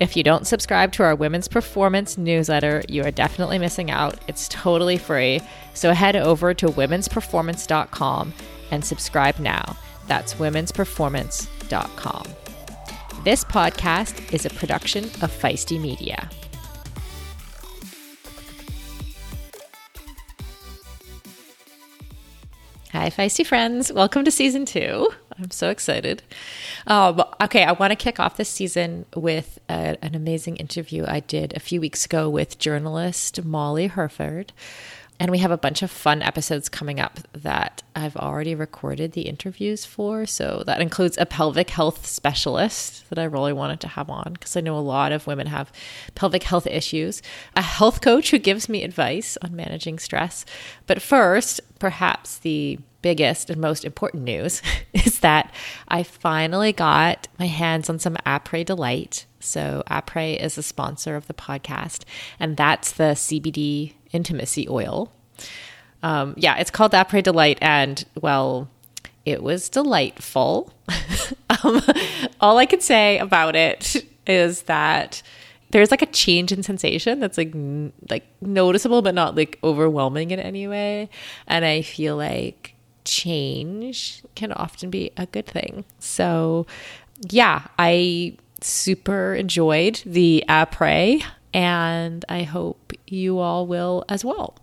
If you don't subscribe to our Women's Performance newsletter, you are definitely missing out. It's totally free. So head over to womensperformance.com and subscribe now. That's womensperformance.com. This podcast is a production of Feisty Media. Hi, Feisty friends. Welcome to season two. I'm so excited. Um, okay, I want to kick off this season with a, an amazing interview I did a few weeks ago with journalist Molly Hurford. And we have a bunch of fun episodes coming up that I've already recorded the interviews for. So that includes a pelvic health specialist that I really wanted to have on because I know a lot of women have pelvic health issues, a health coach who gives me advice on managing stress. But first, perhaps the biggest and most important news is that I finally got my hands on some Apres Delight. So, Apre is a sponsor of the podcast, and that's the CBD intimacy oil. Um, yeah, it's called Apre Delight, and well, it was delightful. um, all I can say about it is that there's like a change in sensation that's like n- like noticeable but not like overwhelming in any way and i feel like change can often be a good thing so yeah i super enjoyed the apres and I hope you all will as well.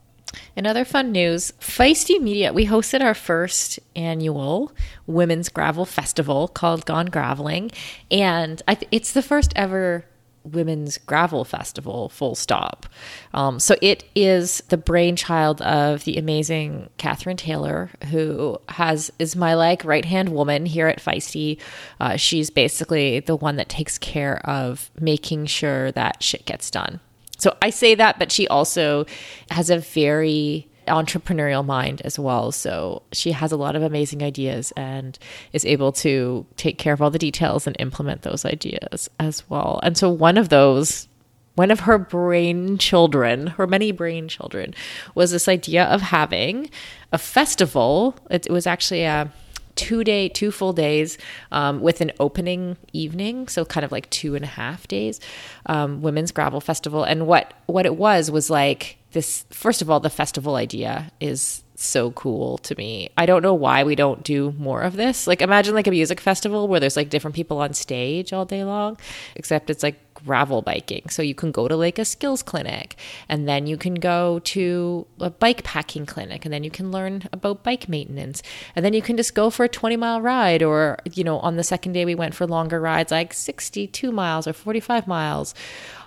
In other fun news, Feisty Media, we hosted our first annual Women's Gravel Festival called Gone Graveling. And th- it's the first ever Women's Gravel Festival, full stop. Um, so it is the brainchild of the amazing Catherine Taylor, who has is my like right hand woman here at Feisty. Uh, she's basically the one that takes care of making sure that shit gets done. So I say that, but she also has a very entrepreneurial mind as well. So she has a lot of amazing ideas and is able to take care of all the details and implement those ideas as well. And so one of those one of her brain children, her many brain children, was this idea of having a festival. It, it was actually a two day, two full days um, with an opening evening, so kind of like two and a half days, um, women's gravel festival. And what what it was was like this first of all the festival idea is so cool to me. I don't know why we don't do more of this. Like imagine like a music festival where there's like different people on stage all day long, except it's like gravel biking. So you can go to like a skills clinic and then you can go to a bike packing clinic and then you can learn about bike maintenance. And then you can just go for a 20 mile ride or you know on the second day we went for longer rides like 62 miles or 45 miles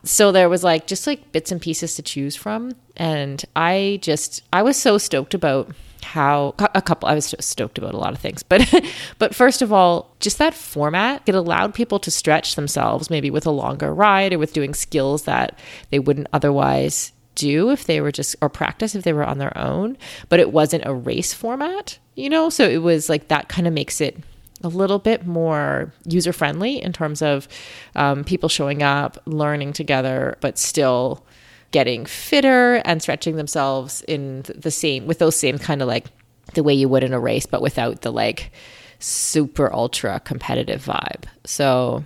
so there was like just like bits and pieces to choose from. And I just, I was so stoked about how a couple i was stoked about a lot of things but but first of all just that format it allowed people to stretch themselves maybe with a longer ride or with doing skills that they wouldn't otherwise do if they were just or practice if they were on their own but it wasn't a race format you know? So it was like that kind of makes it a little bit more user friendly in terms of um, people showing up, learning together, but still getting fitter and stretching themselves in the same with those same kind of like the way you would in a race, but without the like super ultra competitive vibe. So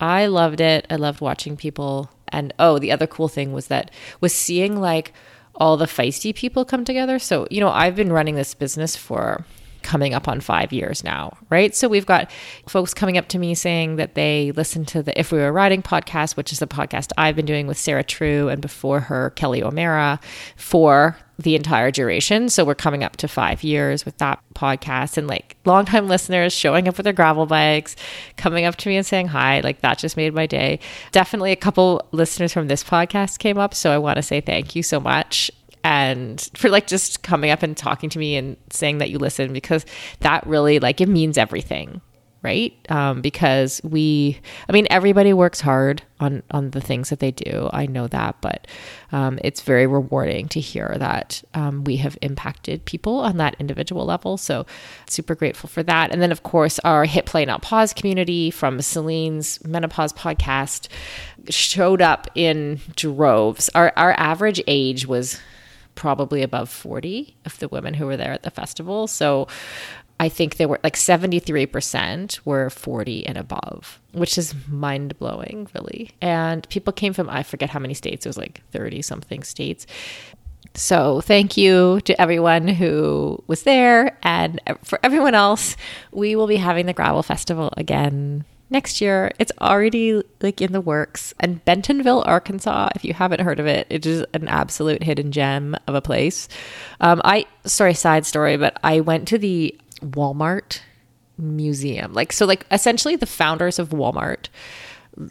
I loved it. I loved watching people. And oh, the other cool thing was that was seeing like all the feisty people come together. So, you know, I've been running this business for coming up on five years now, right? So we've got folks coming up to me saying that they listen to the If We Were Riding podcast, which is a podcast I've been doing with Sarah True and before her, Kelly O'Mara, for the entire duration. So we're coming up to five years with that podcast and like longtime listeners showing up with their gravel bikes, coming up to me and saying hi. Like that just made my day. Definitely a couple listeners from this podcast came up. So I want to say thank you so much and for like just coming up and talking to me and saying that you listen because that really like it means everything right? Um, because we i mean everybody works hard on on the things that they do. I know that but um, it's very rewarding to hear that um, we have impacted people on that individual level. So super grateful for that. And then of course our hit play not pause community from Selene's menopause podcast showed up in droves. Our our average age was probably above 40 of the women who were there at the festival. So I think there were like 73% were 40 and above, which is mind blowing, really. And people came from, I forget how many states, it was like 30 something states. So, thank you to everyone who was there. And for everyone else, we will be having the Gravel Festival again next year. It's already like in the works. And Bentonville, Arkansas, if you haven't heard of it, it is an absolute hidden gem of a place. Um, I sorry, side story, but I went to the Walmart museum. Like so, like essentially, the founders of Walmart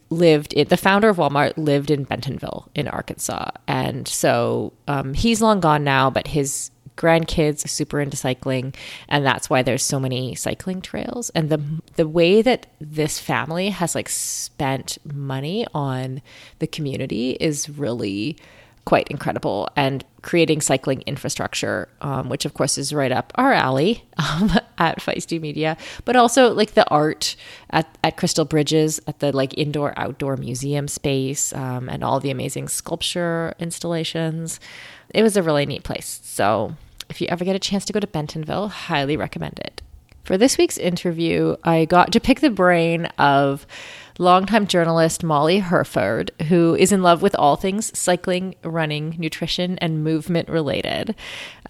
lived in the founder of Walmart lived in Bentonville in Arkansas, and so um, he's long gone now, but his grandkids are super into cycling and that's why there's so many cycling trails. And the the way that this family has like spent money on the community is really quite incredible. And creating cycling infrastructure um, which of course is right up our alley um, at feisty media but also like the art at, at crystal bridges at the like indoor outdoor museum space um, and all the amazing sculpture installations it was a really neat place so if you ever get a chance to go to Bentonville, highly recommend it. For this week's interview, I got to pick the brain of longtime journalist Molly Hurford, who is in love with all things cycling, running, nutrition, and movement related.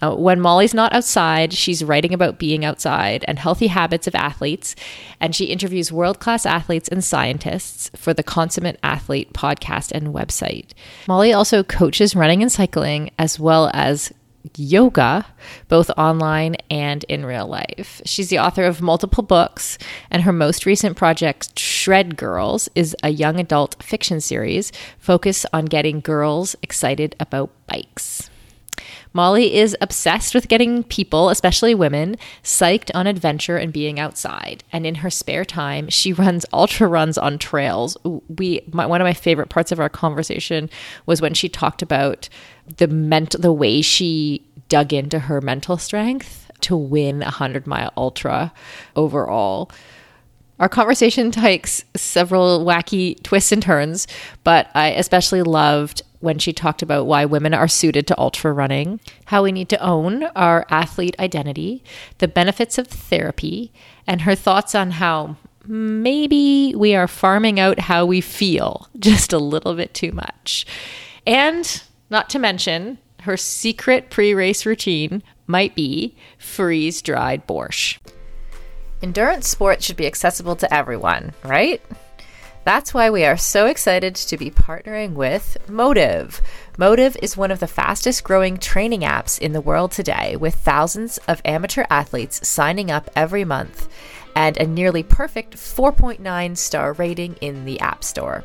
Uh, when Molly's not outside, she's writing about being outside and healthy habits of athletes, and she interviews world class athletes and scientists for the Consummate Athlete podcast and website. Molly also coaches running and cycling, as well as yoga, both online and in real life. She's the author of multiple books, and her most recent project, Shred Girls, is a young adult fiction series focused on getting girls excited about bikes. Molly is obsessed with getting people, especially women, psyched on adventure and being outside. And in her spare time, she runs ultra runs on trails. We my, one of my favorite parts of our conversation was when she talked about the mental the way she dug into her mental strength to win a 100 mile ultra overall. Our conversation takes several wacky twists and turns, but I especially loved when she talked about why women are suited to ultra running, how we need to own our athlete identity, the benefits of therapy, and her thoughts on how maybe we are farming out how we feel just a little bit too much. And not to mention, her secret pre race routine might be freeze dried borscht. Endurance sports should be accessible to everyone, right? That's why we are so excited to be partnering with MOTTIV. MOTTIV is one of the fastest growing training apps in the world today, with thousands of amateur athletes signing up every month and a nearly perfect 4.9 star rating in the App Store.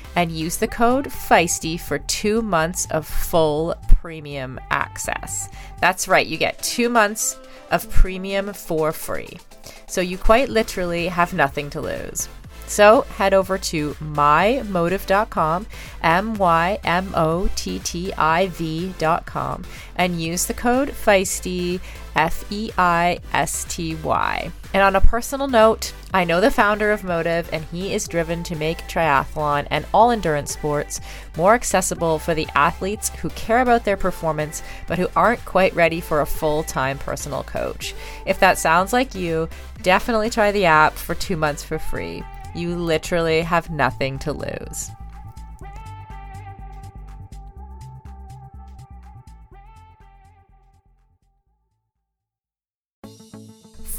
and use the code feisty for two months of full premium access. That's right, you get two months of premium for free. So you quite literally have nothing to lose. So head over to mymottiv.com, M Y M O T T I V.com, and use the code FEISTY, F E I S T Y. And on a personal note, I know the founder of MOTTIV, and he is driven to make triathlon and all endurance sports more accessible for the athletes who care about their performance but who aren't quite ready for a full time personal coach. If that sounds like you, definitely try the app for two months for free. You literally have nothing to lose.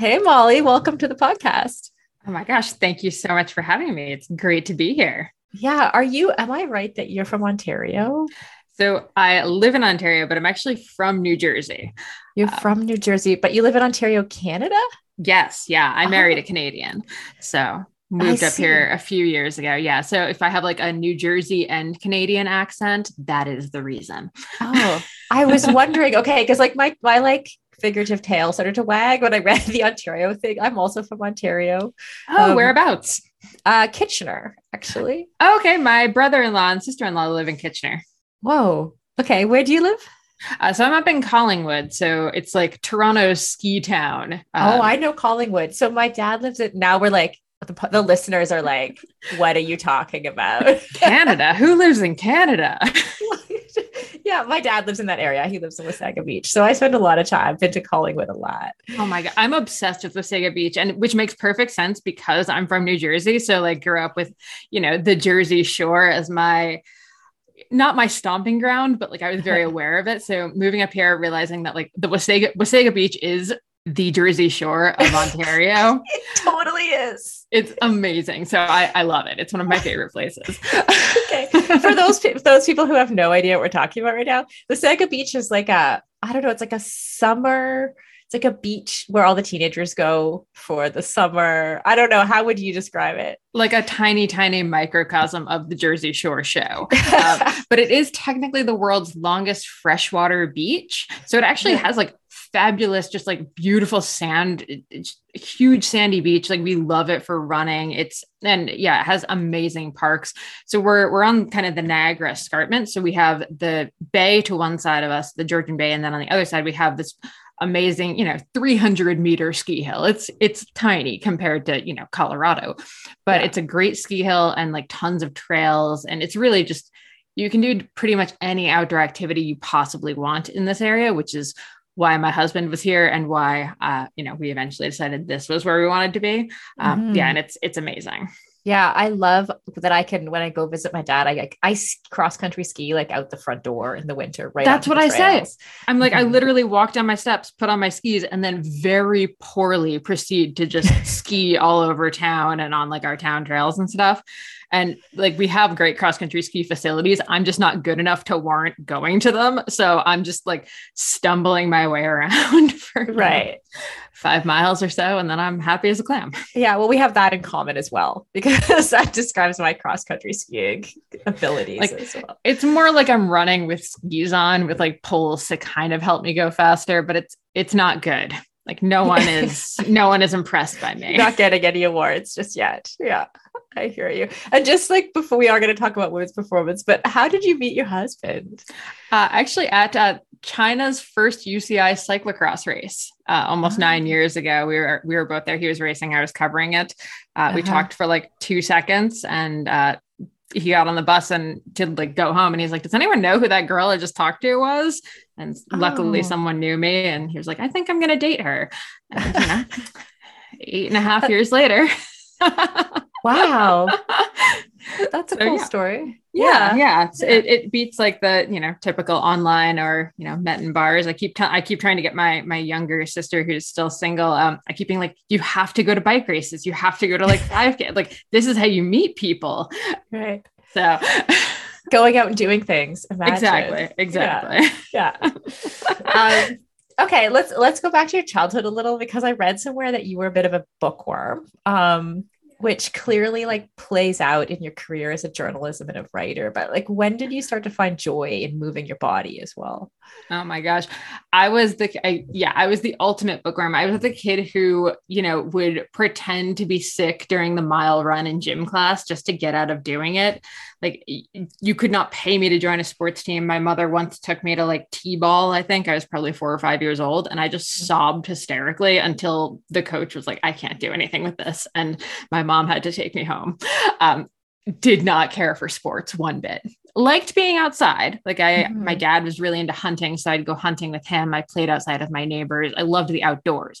Hey, Molly, welcome to the podcast. Oh my gosh, thank you so much for having me. It's great to be here. Yeah. Are you, am I right that you're from Ontario? So I live in Ontario, but I'm actually from New Jersey. You're um, from New Jersey, but you live in Ontario, Canada? Yes. Yeah. I married oh. a Canadian. So moved I up see. here a few years ago. Yeah. So if I have like a New Jersey and Canadian accent, that is the reason. Oh, I was wondering. Okay. Cause like my, my like figurative tail started to wag when I read the Ontario thing. I'm also from Ontario. Oh, um, whereabouts? Uh, Kitchener, actually. Oh, okay. My brother in law and sister in law live in Kitchener. Whoa. Okay. Where do you live? Uh, so I'm up in Collingwood. So it's like Toronto's ski town. Um, oh, I know Collingwood. So my dad lives at now we're like, the, the listeners are like, what are you talking about? Canada. Who lives in Canada? yeah, my dad lives in that area. He lives in Wasaga Beach. So I spend a lot of time. I've been to Collingwood a lot. Oh my God. I'm obsessed with Wasaga Beach and which makes perfect sense because I'm from New Jersey. So like grew up with, you know, the Jersey shore as my not my stomping ground, but like I was very aware of it. So moving up here, realizing that like the Wasaga Wasaga Beach is the Jersey Shore of Ontario. it totally is. It's amazing. So I, I love it. It's one of my favorite places. okay. For those those people who have no idea what we're talking about right now, Wasaga Beach is like a I don't know, it's like a summer it's like a beach where all the teenagers go for the summer. I don't know. How would you describe it? Like a tiny, tiny microcosm of the Jersey Shore show. um, but it is technically the world's longest freshwater beach. So it actually has like fabulous, just like beautiful sand, huge sandy beach. Like we love it for running. It's and yeah, it has amazing parks. So we're we're on kind of the Niagara escarpment. So we have the bay to one side of us, the Georgian Bay, and then on the other side we have this amazing, you know, 300 meter ski hill. It's it's tiny compared to, you know, Colorado. But yeah. it's a great ski hill and like tons of trails and it's really just you can do pretty much any outdoor activity you possibly want in this area, which is why my husband was here and why uh, you know we eventually decided this was where we wanted to be. Um, mm-hmm. Yeah, and it's it's amazing. Yeah, I love that I can when I go visit my dad, I I cross country ski like out the front door in the winter. Right. That's what I say. I'm like, mm-hmm. I literally walk down my steps, put on my skis, and then very poorly proceed to just ski all over town and on like our town trails and stuff. And like we have great cross country ski facilities. I'm just not good enough to warrant going to them. So I'm just like stumbling my way around for right. Five miles or so. And then I'm happy as a clam. Yeah. Well, we have that in common as well, because that describes my cross country skiing abilities like, well. It's more like I'm running with skis on with like poles to kind of help me go faster, but it's it's not good. Like no one is no one is impressed by me. Not getting any awards just yet. Yeah. I hear you. And just like before we are going to talk about women's performance, but how did you meet your husband? Uh, actually, at uh, China's first UCI cyclocross race, uh, almost oh. nine years ago, we were we were both there. He was racing, I was covering it. Uh, we uh-huh. talked for like two seconds, and uh, he got on the bus and to like go home. And he's like, "Does anyone know who that girl I just talked to was?" And luckily, oh. someone knew me, and he was like, "I think I'm going to date her." And, you know, eight and a half years later. wow. That's a so, cool yeah. story. Yeah, yeah. yeah. It, it beats like the you know typical online or you know met in bars. I keep t- I keep trying to get my my younger sister who's still single. Um, I keep being like, you have to go to bike races. You have to go to like 5K. like this is how you meet people. Right. So going out and doing things. Imagine. Exactly. Exactly. Yeah. yeah. um, okay, let's let's go back to your childhood a little because I read somewhere that you were a bit of a bookworm. Um, which clearly like plays out in your career as a journalism and a writer but like when did you start to find joy in moving your body as well? Oh my gosh. I was the I, yeah i was the ultimate bookworm. I was the kid who you know would pretend to be sick during the mile run in gym class just to get out of doing it. Like you could not pay me to join a sports team. My mother once took me to like T-ball, I think. I was probably 4 or 5 years old and I just mm-hmm. sobbed hysterically until the coach was like I can't do anything with this. And my mom had to take me home. Um, did not care for sports one bit. Liked being outside. Like I mm-hmm. my dad was really into hunting, so I'd go hunting with him. I played outside with my neighbors. I loved the outdoors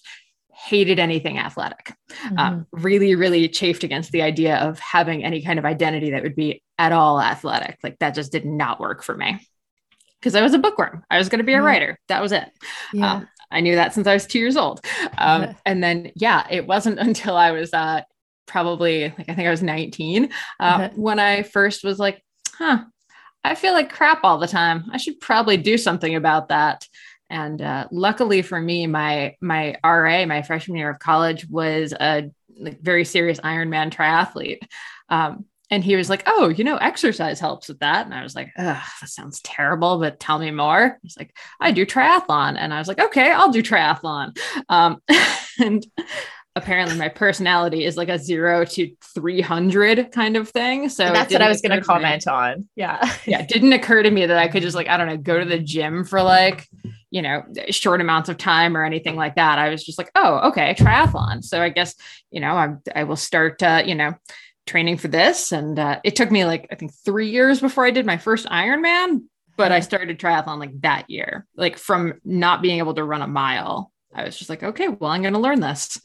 hated anything athletic. Um, mm-hmm. Um, really, really chafed against the idea of having any kind of identity that would be at all athletic. Like that just did not work for me because I was a bookworm. I was going to be a writer. That was it. Yeah. Um, I knew that since I was two years old. Um, and then, yeah, it wasn't until I was uh, probably like, I think I was 19 uh, when I first was like, huh, I feel like crap all the time. I should probably do something about that. And uh, luckily for me, my my RA, my freshman year of college, was a like, very serious Ironman triathlete. Um, and he was like, "Oh, you know, exercise helps with that." And I was like, "Ugh, that sounds terrible, but tell me more." He's like, "I do triathlon," and I was like, "Okay, I'll do triathlon." Um, and apparently, my personality is like a zero to three hundred kind of thing. So and that's what I was going to comment on. Yeah, yeah, it didn't occur to me that I could just like I don't know, go to the gym for like you know, short amounts of time or anything like that. I was just like, oh, okay, triathlon. So I guess, you know, I, I will start, uh, you know, training for this. And uh, it took me like, I think three years before I did my first Ironman, but I started triathlon like that year, like from not being able to run a mile. I was just like, okay, well, I'm going to learn this.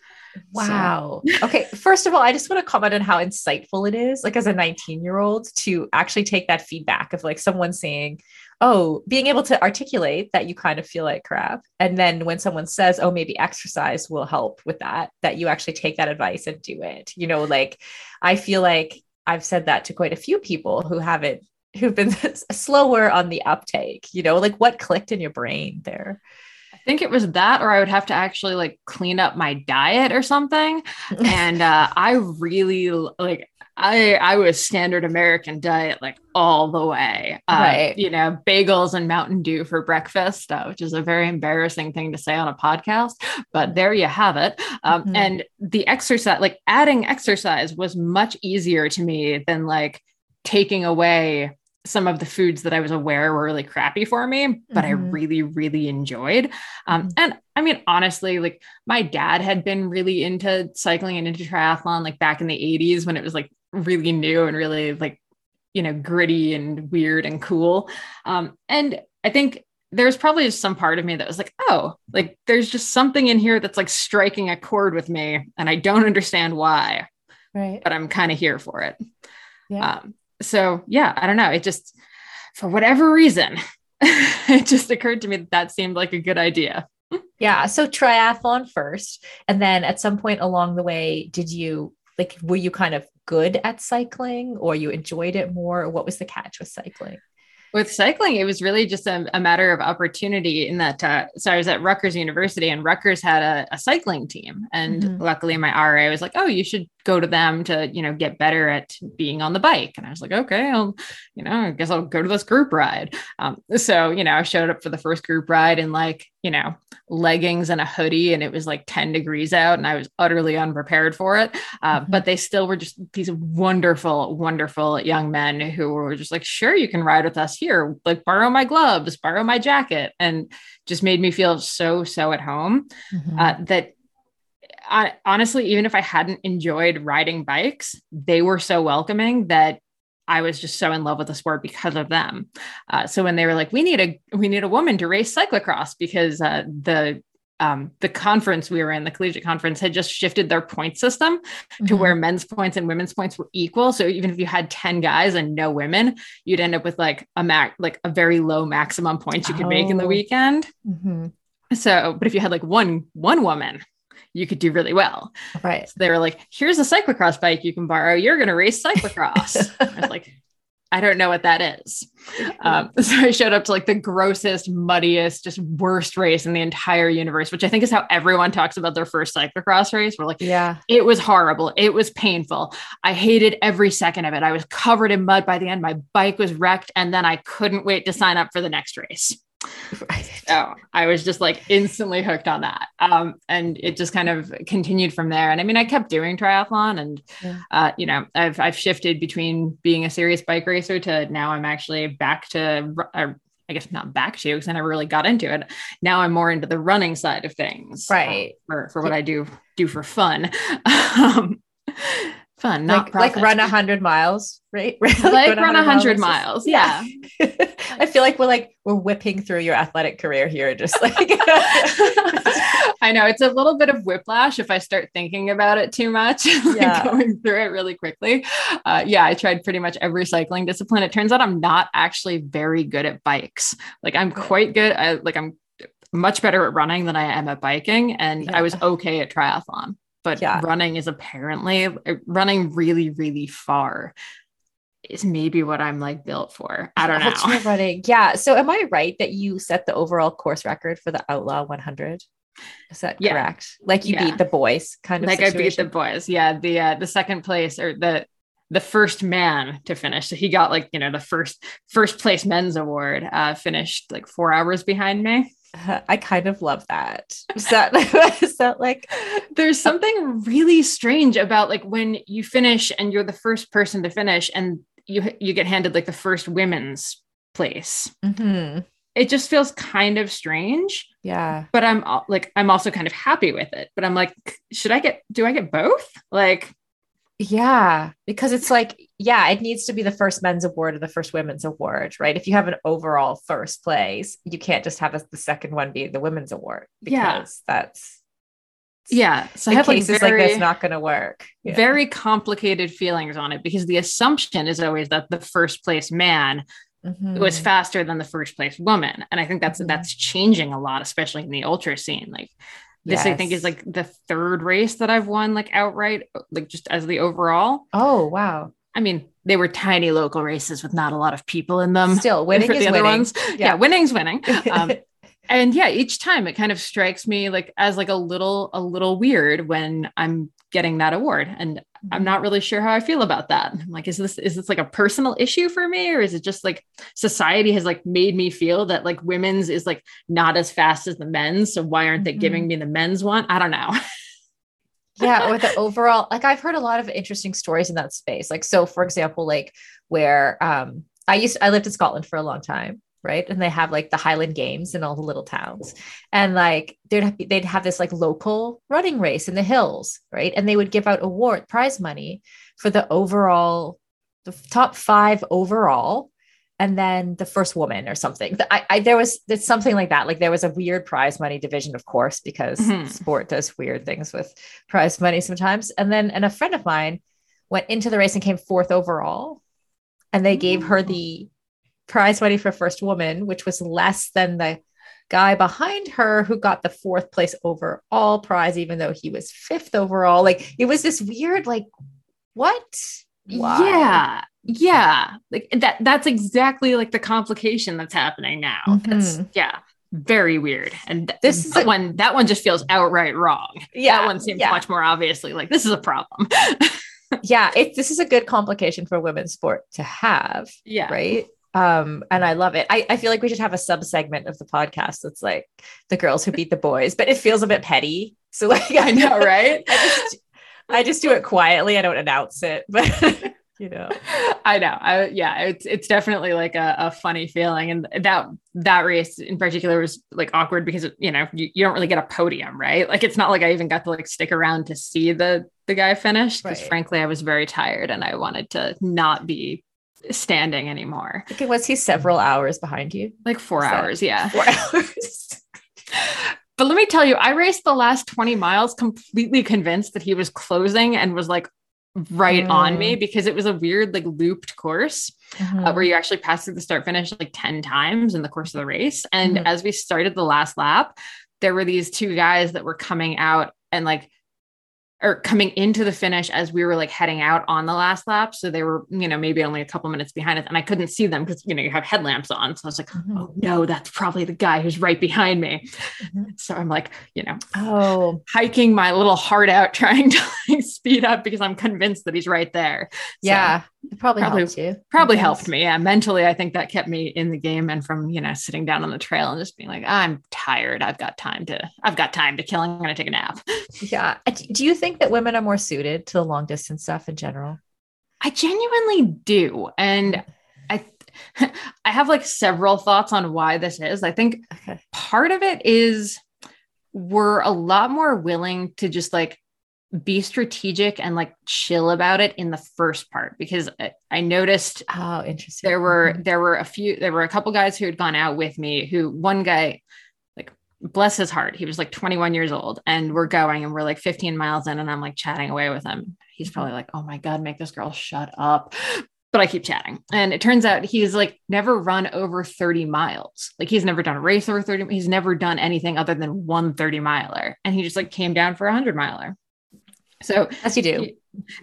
Wow. So. okay. First of all, I just want to comment on how insightful it is, like as a 19 year old, to actually take that feedback of like someone saying, oh, being able to articulate that you kind of feel like crap. And then when someone says, oh, maybe exercise will help with that, that you actually take that advice and do it. You know, like I feel like I've said that to quite a few people who haven't, who've been slower on the uptake, you know, like what clicked in your brain there? I think it was that, or I would have to actually like clean up my diet or something. and uh, I really like I I was standard American diet like all the way. Uh, Right. You know, bagels and Mountain Dew for breakfast, uh, which is a very embarrassing thing to say on a podcast, but there you have it. Um, Mhm. And the exercise, like adding exercise, was much easier to me than like taking away some of the foods that I was aware were really crappy for me, but I Mhm. really, really enjoyed. Um, Mhm. and I mean, honestly, like my dad had been really into cycling and into triathlon like back in the 80s when it was like really new and really like, you know, gritty and weird and cool. Um, and I think there's probably some part of me that was like, oh, like there's just something in here that's like striking a chord with me. And I don't understand why, Right. but I'm kind of here for it. Yeah. Um, so yeah, I don't know. It just, for whatever reason, it just occurred to me that that seemed like a good idea. Yeah. So triathlon first. And then at some point along the way, did you like, were you kind of good at cycling or you enjoyed it more? Or what was the catch with cycling? With cycling, it was really just a, a matter of opportunity in that. Uh, so I was at Rutgers University and Rutgers had a, a cycling team. And Mhm. luckily my RA was like, oh, you should go to them to, you know, get better at being on the bike. And I was like, okay, I'll, you know, I guess I'll go to this group ride. Um, so, you know, I showed up for the first group ride in like, you know, leggings and a hoodie and it was like 10 degrees out and I was utterly unprepared for it. Uh, Mhm. But they still were just these wonderful, wonderful young men who were just like, sure, you can ride with us here, like borrow my gloves, borrow my jacket. And just made me feel so, so at home Mhm. uh, that I, honestly, even if I hadn't enjoyed riding bikes, they were so welcoming that I was just so in love with the sport because of them. Uh, so when they were like, "We need a we need a woman to race cyclocross," because uh, the um, the conference we were in, the collegiate conference, had just shifted their point system to Mhm. where men's points and women's points were equal. So even if you had 10 guys and no women, you'd end up with like a max, like a very low maximum points you could make in the Oh. weekend. Mhm. So, but if you had like one one woman, you could do really well. Right. So they were like, "Here's a cyclocross bike you can borrow. You're going to race cyclocross." I was like, "I don't know what that is." Um, so I showed up to like the grossest, muddiest, just worst race in the entire universe, which I think is how everyone talks about their first cyclocross race. We're like, yeah. it was horrible. It was painful. I hated every second of it. I was covered in mud by the end. My bike was wrecked, and then I couldn't wait to sign up for the next race. So I was just like instantly hooked on that. Um, and it just kind of continued from there. And I mean, I kept doing triathlon and, Yeah. uh, you know, I've, I've shifted between being a serious bike racer to now I'm actually back to, uh, I guess not back to, because I never really got into it. Now I'm more into the running side of things. uh, Right. for, for what I do, do for fun. um, fun, not like, like run a hundred miles, right? like like run a hundred 100 miles. Yeah. I feel like we're like we're whipping through your athletic career here, just like I know it's a little bit of whiplash if I start thinking about it too much, like Yeah. going through it really quickly. Uh, yeah, I tried pretty much every cycling discipline. It turns out I'm not actually very good at bikes. Like I'm quite good. I, like I'm much better at running than I am at biking, and I was okay at triathlon. But Yeah. running is apparently uh, running really, really far is maybe what I'm like built for. I don't know. ultra running. Yeah. So am I right that you set the overall course record for the Outlaw 100? Is that Yeah. correct? Like you Yeah. beat the boys, kind of like I beat the boys. Yeah, the uh, the second place or the the first man to finish. So he got like you know the first first place men's award. Uh, finished like four hours behind me. Uh, I kind of love that. Is that is that like There's something really strange about like when you finish and you're the first person to finish and you you get handed like the first women's place. Mhm. It just feels kind of strange, yeah. but I'm like I'm also kind of happy with it. But I'm like, should I get do I get both? Like Yeah, because it's like, yeah, it needs to be the first men's award or the first women's award, right? If you have an overall first place, you can't just have a, the second one be the women's award Yeah. because that's yeah. So I have like cases very, like this not going to work. Yeah. very complicated feelings on it because the assumption is always that the first place man Mhm. was faster than the first place woman and i think that's Mhm. that's changing a lot especially in the ultra scene like this i think is like the third race that i've won like outright like just as the overall oh wow. i mean they were tiny local races with not a lot of people in them Still winning for is the other winning. ones yeah. Yeah. winning's winning um, and yeah, each time it kind of strikes me like as like a little a little weird when I'm getting that award and I'm not really sure how I feel about that. I'm like is this is this like a personal issue for me or is it just like society has like made me feel that like women's is like not as fast as the men's so why aren't they giving me the men's one? I don't know. yeah or the overall like i've heard a lot of interesting stories in that space like so for example like where um i used i lived in scotland for a long time right and they have like the highland games in all the little towns and like they'd have, they'd have this like local running race in the hills right and they would give out award prize money for the overall the top five overall and then the first woman or something. I, I there was it's something like that. Like there was a weird prize money division, of course, because Mhm. sport does weird things with prize money sometimes. And then and a friend of mine went into the race and came fourth overall, and they gave her the prize money for first woman, which was less than the guy behind her who got the fourth place overall prize, even though he was fifth overall. Like it was this weird, like what? Why? Yeah. Yeah. Like that that's exactly like the complication that's happening now. That's Mhm. yeah. Very weird. And th- This is a- one that one just feels outright wrong. Yeah, that one seems yeah. much more obviously like this is a problem. yeah it, this is a good complication for women's sport to have yeah. right um and i love it I, I feel like we should have a sub segment of the podcast that's like the girls who beat the boys but it feels a bit petty so like I know, right? i just i just do it quietly i don't announce it but you know I know. I yeah, it's it's definitely like a, a funny feeling. And that that race in particular was like awkward because you know, you, you don't really get a podium, right? Like it's not like I even got to like stick around to see the the guy finish. Because Right. frankly, I was very tired and I wanted to not be standing anymore. okay was he several hours behind you Like four hours, yeah. four hours But let me tell you, I raced the last 20 miles completely convinced that he was closing and was like right on me because it was a weird, like looped course. uh, where you actually pass through the start finish like 10 times in the course of the race. And Mhm. as we started the last lap, there were these two guys that were coming out and like, or coming into the finish as we were like heading out on the last lap. So they were, you know, maybe only a couple minutes behind us. And I couldn't see them because, you know, you have headlamps on. So I was like, Mhm. oh no, that's probably the guy who's right behind me. Mhm. So I'm like, you know, oh hiking my little heart out, trying to like speed up because I'm convinced that he's right there. So- yeah it probably, Probably- helped you probably helped me. Yeah, mentally, I think that kept me in the game and from you know sitting down on the trail and just being like, I'm tired. I've got time to. I've got time to kill. I'm going to take a nap. yeah do you think that women are more suited to the long distance stuff in general I genuinely do, and I, I have like several thoughts on why this is. I think okay part of it is we're a lot more willing to just like be strategic and like chill about it in the first part because I, I noticed oh interesting. there were Mhm. there were a few there were a couple guys who had gone out with me who one guy like bless his heart he was like 21 years old and we're going and we're like 15 miles in and i'm like chatting away with him. He's probably like oh my god make this girl shut up. But i keep chatting and it turns out he's like never run over 30 miles. Like he's never done a race over 30 he's never done anything other than one 30 miler and he just like came down for a 100 miler so as you do.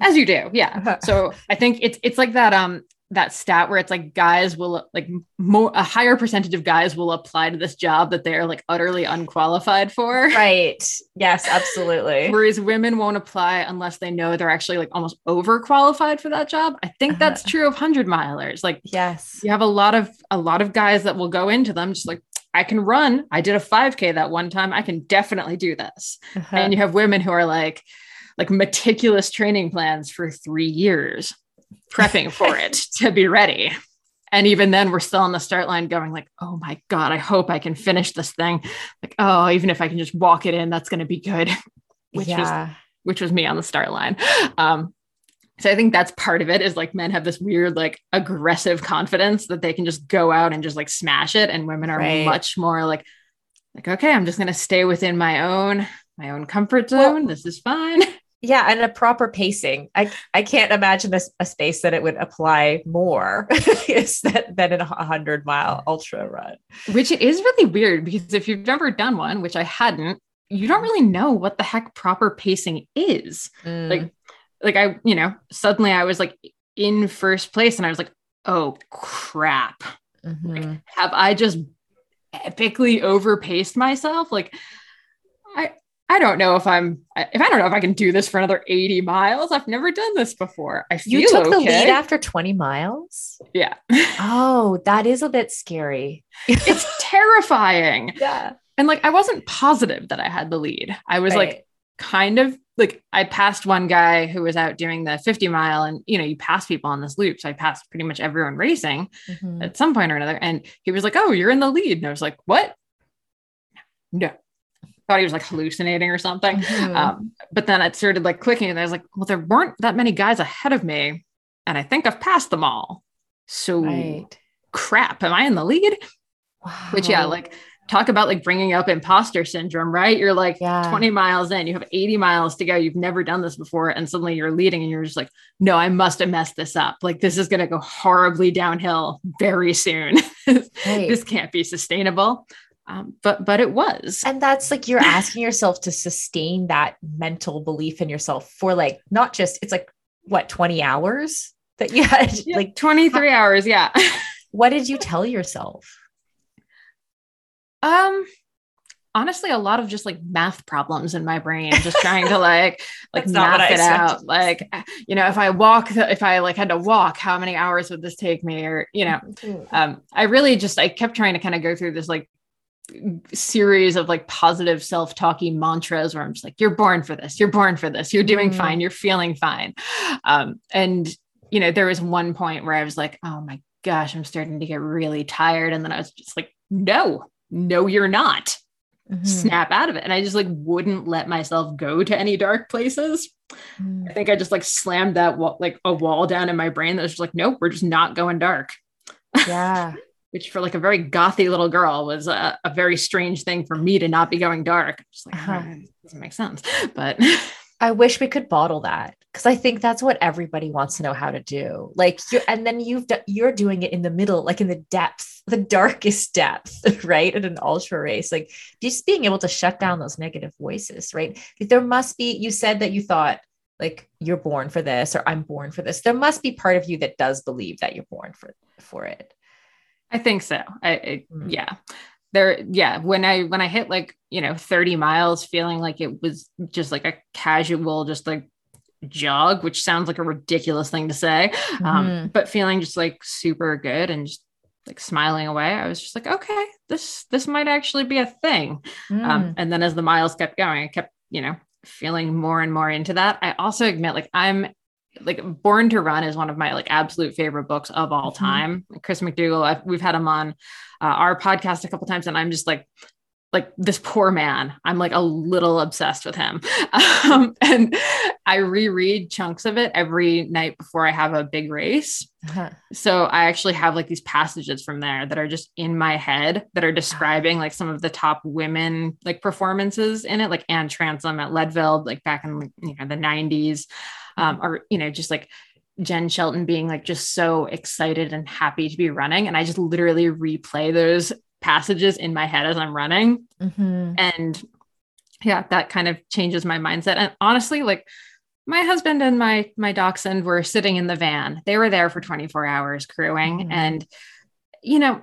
as you do yeah. Uh-huh. so i think it's it's like that um that stat where it's like guys will like more a higher percentage of guys will apply to this job that they're like utterly unqualified for. Right. Yes absolutely. Whereas women won't apply unless they know they're actually like almost overqualified for that job. I think that's Uh-huh. true of 100 milers. Like yes. you have a lot of a lot of guys that will go into them just like i can run. I did a 5k that one time. I can definitely do this. Uh-huh. and you have women who are like like meticulous training plans for three years prepping for it to be ready. And even then we're still on the start line going like oh my god i hope i can finish this thing. Like oh even if i can just walk it in that's going to be good which was which was me on the start line. Um so i think that's part of it is like men have this weird like aggressive confidence that they can just go out and just like smash it. And women are Right. much more like like okay i'm just going to stay within my own my own comfort Well- zone. This is fine yeah and a proper pacing. I i can't imagine this a space that it would apply more is that than in a hundred mile ultra run. Which it is really weird because if you've never done one which i hadn't you don't really know what the heck proper pacing is. Mm, like like i you know suddenly i was like in first place and i was like oh crap. Mhm. have i just epically overpaced myself. Like I I don't know if I'm if I don't know if I can do this for another 80 miles. I've never done this before. I feel You took okay. the lead after 20 miles? Yeah. Oh, that is a bit scary. it's terrifying. Yeah. And like I wasn't positive that I had the lead. I was like kind of like I passed one guy who was out doing the 50 mile and you know you pass people on this loop so I passed pretty much everyone racing Mhm. at some point or another and he was like oh you're in the lead and I was like what no thought he was like hallucinating or something Mhm. um, but then it started like clicking and I was like well there weren't that many guys ahead of me and I think I've passed them all so right. crap am I in the lead Wow. which yeah like talk about like bringing up imposter syndrome right you're like Yeah. 20 miles in you have 80 miles to go you've never done this before and suddenly you're leading and you're just like no i must have messed this up like this is going to go horribly downhill very soon Right. this can't be sustainable um, but but it was. And that's like you're asking yourself to sustain that mental belief in yourself for like not just it's like what 20 hours that you had Yeah, like 23 hours yeah. What did you tell yourself? um honestly a lot of just like math problems in my brain just trying to like like That's not what math it out. Like you know if i walk the, if i like had to walk how many hours would this take me? Or you know um i really just i kept trying to kind of go through this like series of like positive self-talky mantras where i'm just like you're born for this. You're born for this. You're doing Mm. fine. You're feeling fine. Um and you know there was one point where i was like oh my gosh i'm starting to get really tired. And then i was just like no no you're not. Mhm. snap out of it. And i just like wouldn't let myself go to any dark places. Mhm. i think i just like slammed that wall like a wall down in my brain that was just like nope we're just not going dark. Yeah. which for like a very gothy little girl was a, a very strange thing for me to not be going dark. Just like Uh-huh. "Ah, doesn't make sense. But I wish we could bottle that because I think that's what everybody wants to know how to do. Like you, and then you've do, you're doing it in the middle, like in the depth, the darkest depth, right? In an ultra race, like just being able to shut down those negative voices, right? Like, there must be. You said that you thought like you're born for this or I'm born for this. There must be part of you that does believe that you're born for for it. I think so. I, I Mm. yeah. There, yeah. When I when I hit like you know 30 miles, feeling like it was just like a casual, just like jog, which sounds like a ridiculous thing to say. Um, Mhm. but feeling just like super good and just like smiling away, I was just like, okay, this this might actually be a thing. Mm. Um, and then as the miles kept going, I kept, you know, feeling more and more into that. I also admit, like, I'm like Born to Run is one of my like absolute favorite books of all Mhm. time. Chris McDougall, I've, we've had him on uh, our podcast a couple times, and I'm just like, like this poor man. I'm like a little obsessed with him. Um, and I reread chunks of it every night before I have a big race. Uh-huh. So I actually have like these passages from there that are just in my head that are describing like some of the top women like performances in it, like Ann Trason at Leadville, like back in you know the 90s, um, or you know, just like Jenn Shelton being like just so excited and happy to be running. And I just literally replay those passages in my head as I'm running. Mhm. And yeah, that kind of changes my mindset. And honestly, like my husband and my my dachshund were sitting in the van. They were there for 24 hours crewing Mhm. and you know,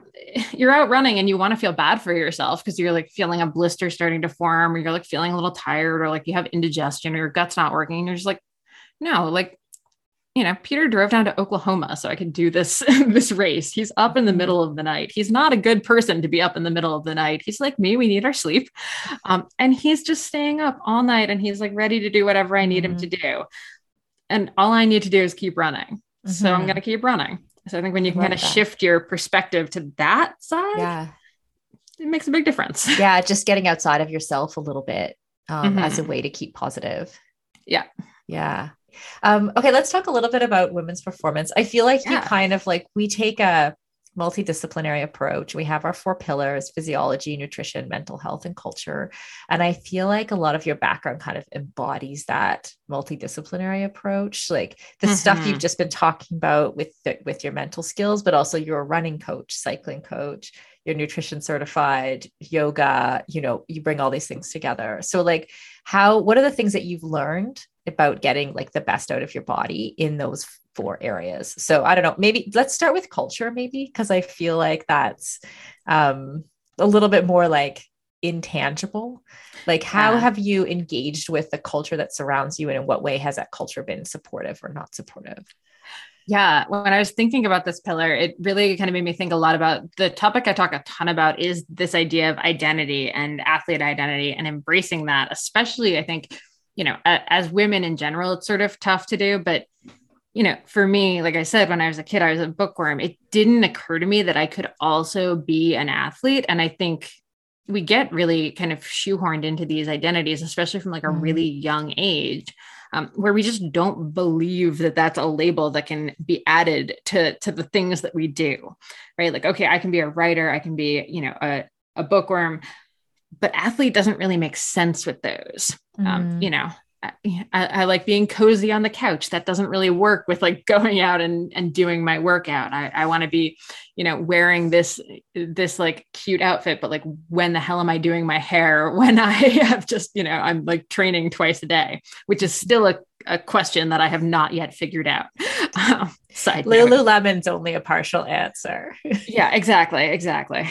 you're out running and you want to feel bad for yourself because you're like feeling a blister starting to form or you're like feeling a little tired or like you have indigestion or your gut's not working. And you're just like, no, like, you know, Peter drove down to Oklahoma so I could do this this race. He's up in the middle of the night. He's not a good person to be up in the middle of the night. He's like me. We need our sleep, um, and he's just staying up all night and he's like ready to do whatever I need him Mhm. to do. And all I need to do is keep running. So I'm Mhm. going to keep running. So I think when you can kind of shift your perspective to that side, Yeah. it makes a big difference. yeah just getting outside of yourself a little bit um, Mhm. as a way to keep positive Yeah. yeah um, okay let's talk a little bit about women's performance. I feel like you kind of like we take a multidisciplinary approach. We have our four pillars physiology nutrition mental health and culture. And i feel like a lot of your background kind of embodies that multidisciplinary approach like the stuff Mhm. you've just been talking about with the, with your mental skills but also you're a running coach cycling coach you're nutrition certified yoga you know you bring all these things together. So like how what are the things that you've learned about getting like the best out of your body in those four areas so i don't know maybe let's start with culture maybe because i feel like that's um a little bit more like intangible. Like, how Yeah. have you engaged with the culture that surrounds you, and in what way has that culture been supportive or not supportive? Yeah, when I was thinking about this pillar, it really kind of made me think a lot about the topic I talk a ton about is this idea of identity and athlete identity and embracing that, especially I think, you know, a- as women in general, it's sort of tough to do, but you know, for me, like I said, when I was a kid, I was a bookworm. It didn't occur to me that I could also be an athlete. And I think we get really kind of shoehorned into these identities, especially from like a Mhm. really young age um, where we just don't believe that that's a label that can be added to to the things that we do right like okay i can be a writer i can be you know a, a bookworm but athlete doesn't really make sense with those um, Mm. you know I, I, I like being cozy on the couch. That doesn't really work with like going out and, and doing my workout. I, I want to be you know wearing this this like cute outfit but like when the hell am i doing my hair when i have just you know i'm like training twice a day which is still a, a question that i have not yet figured out. Um, side note. Lululemon's only a partial answer. yeah exactly exactly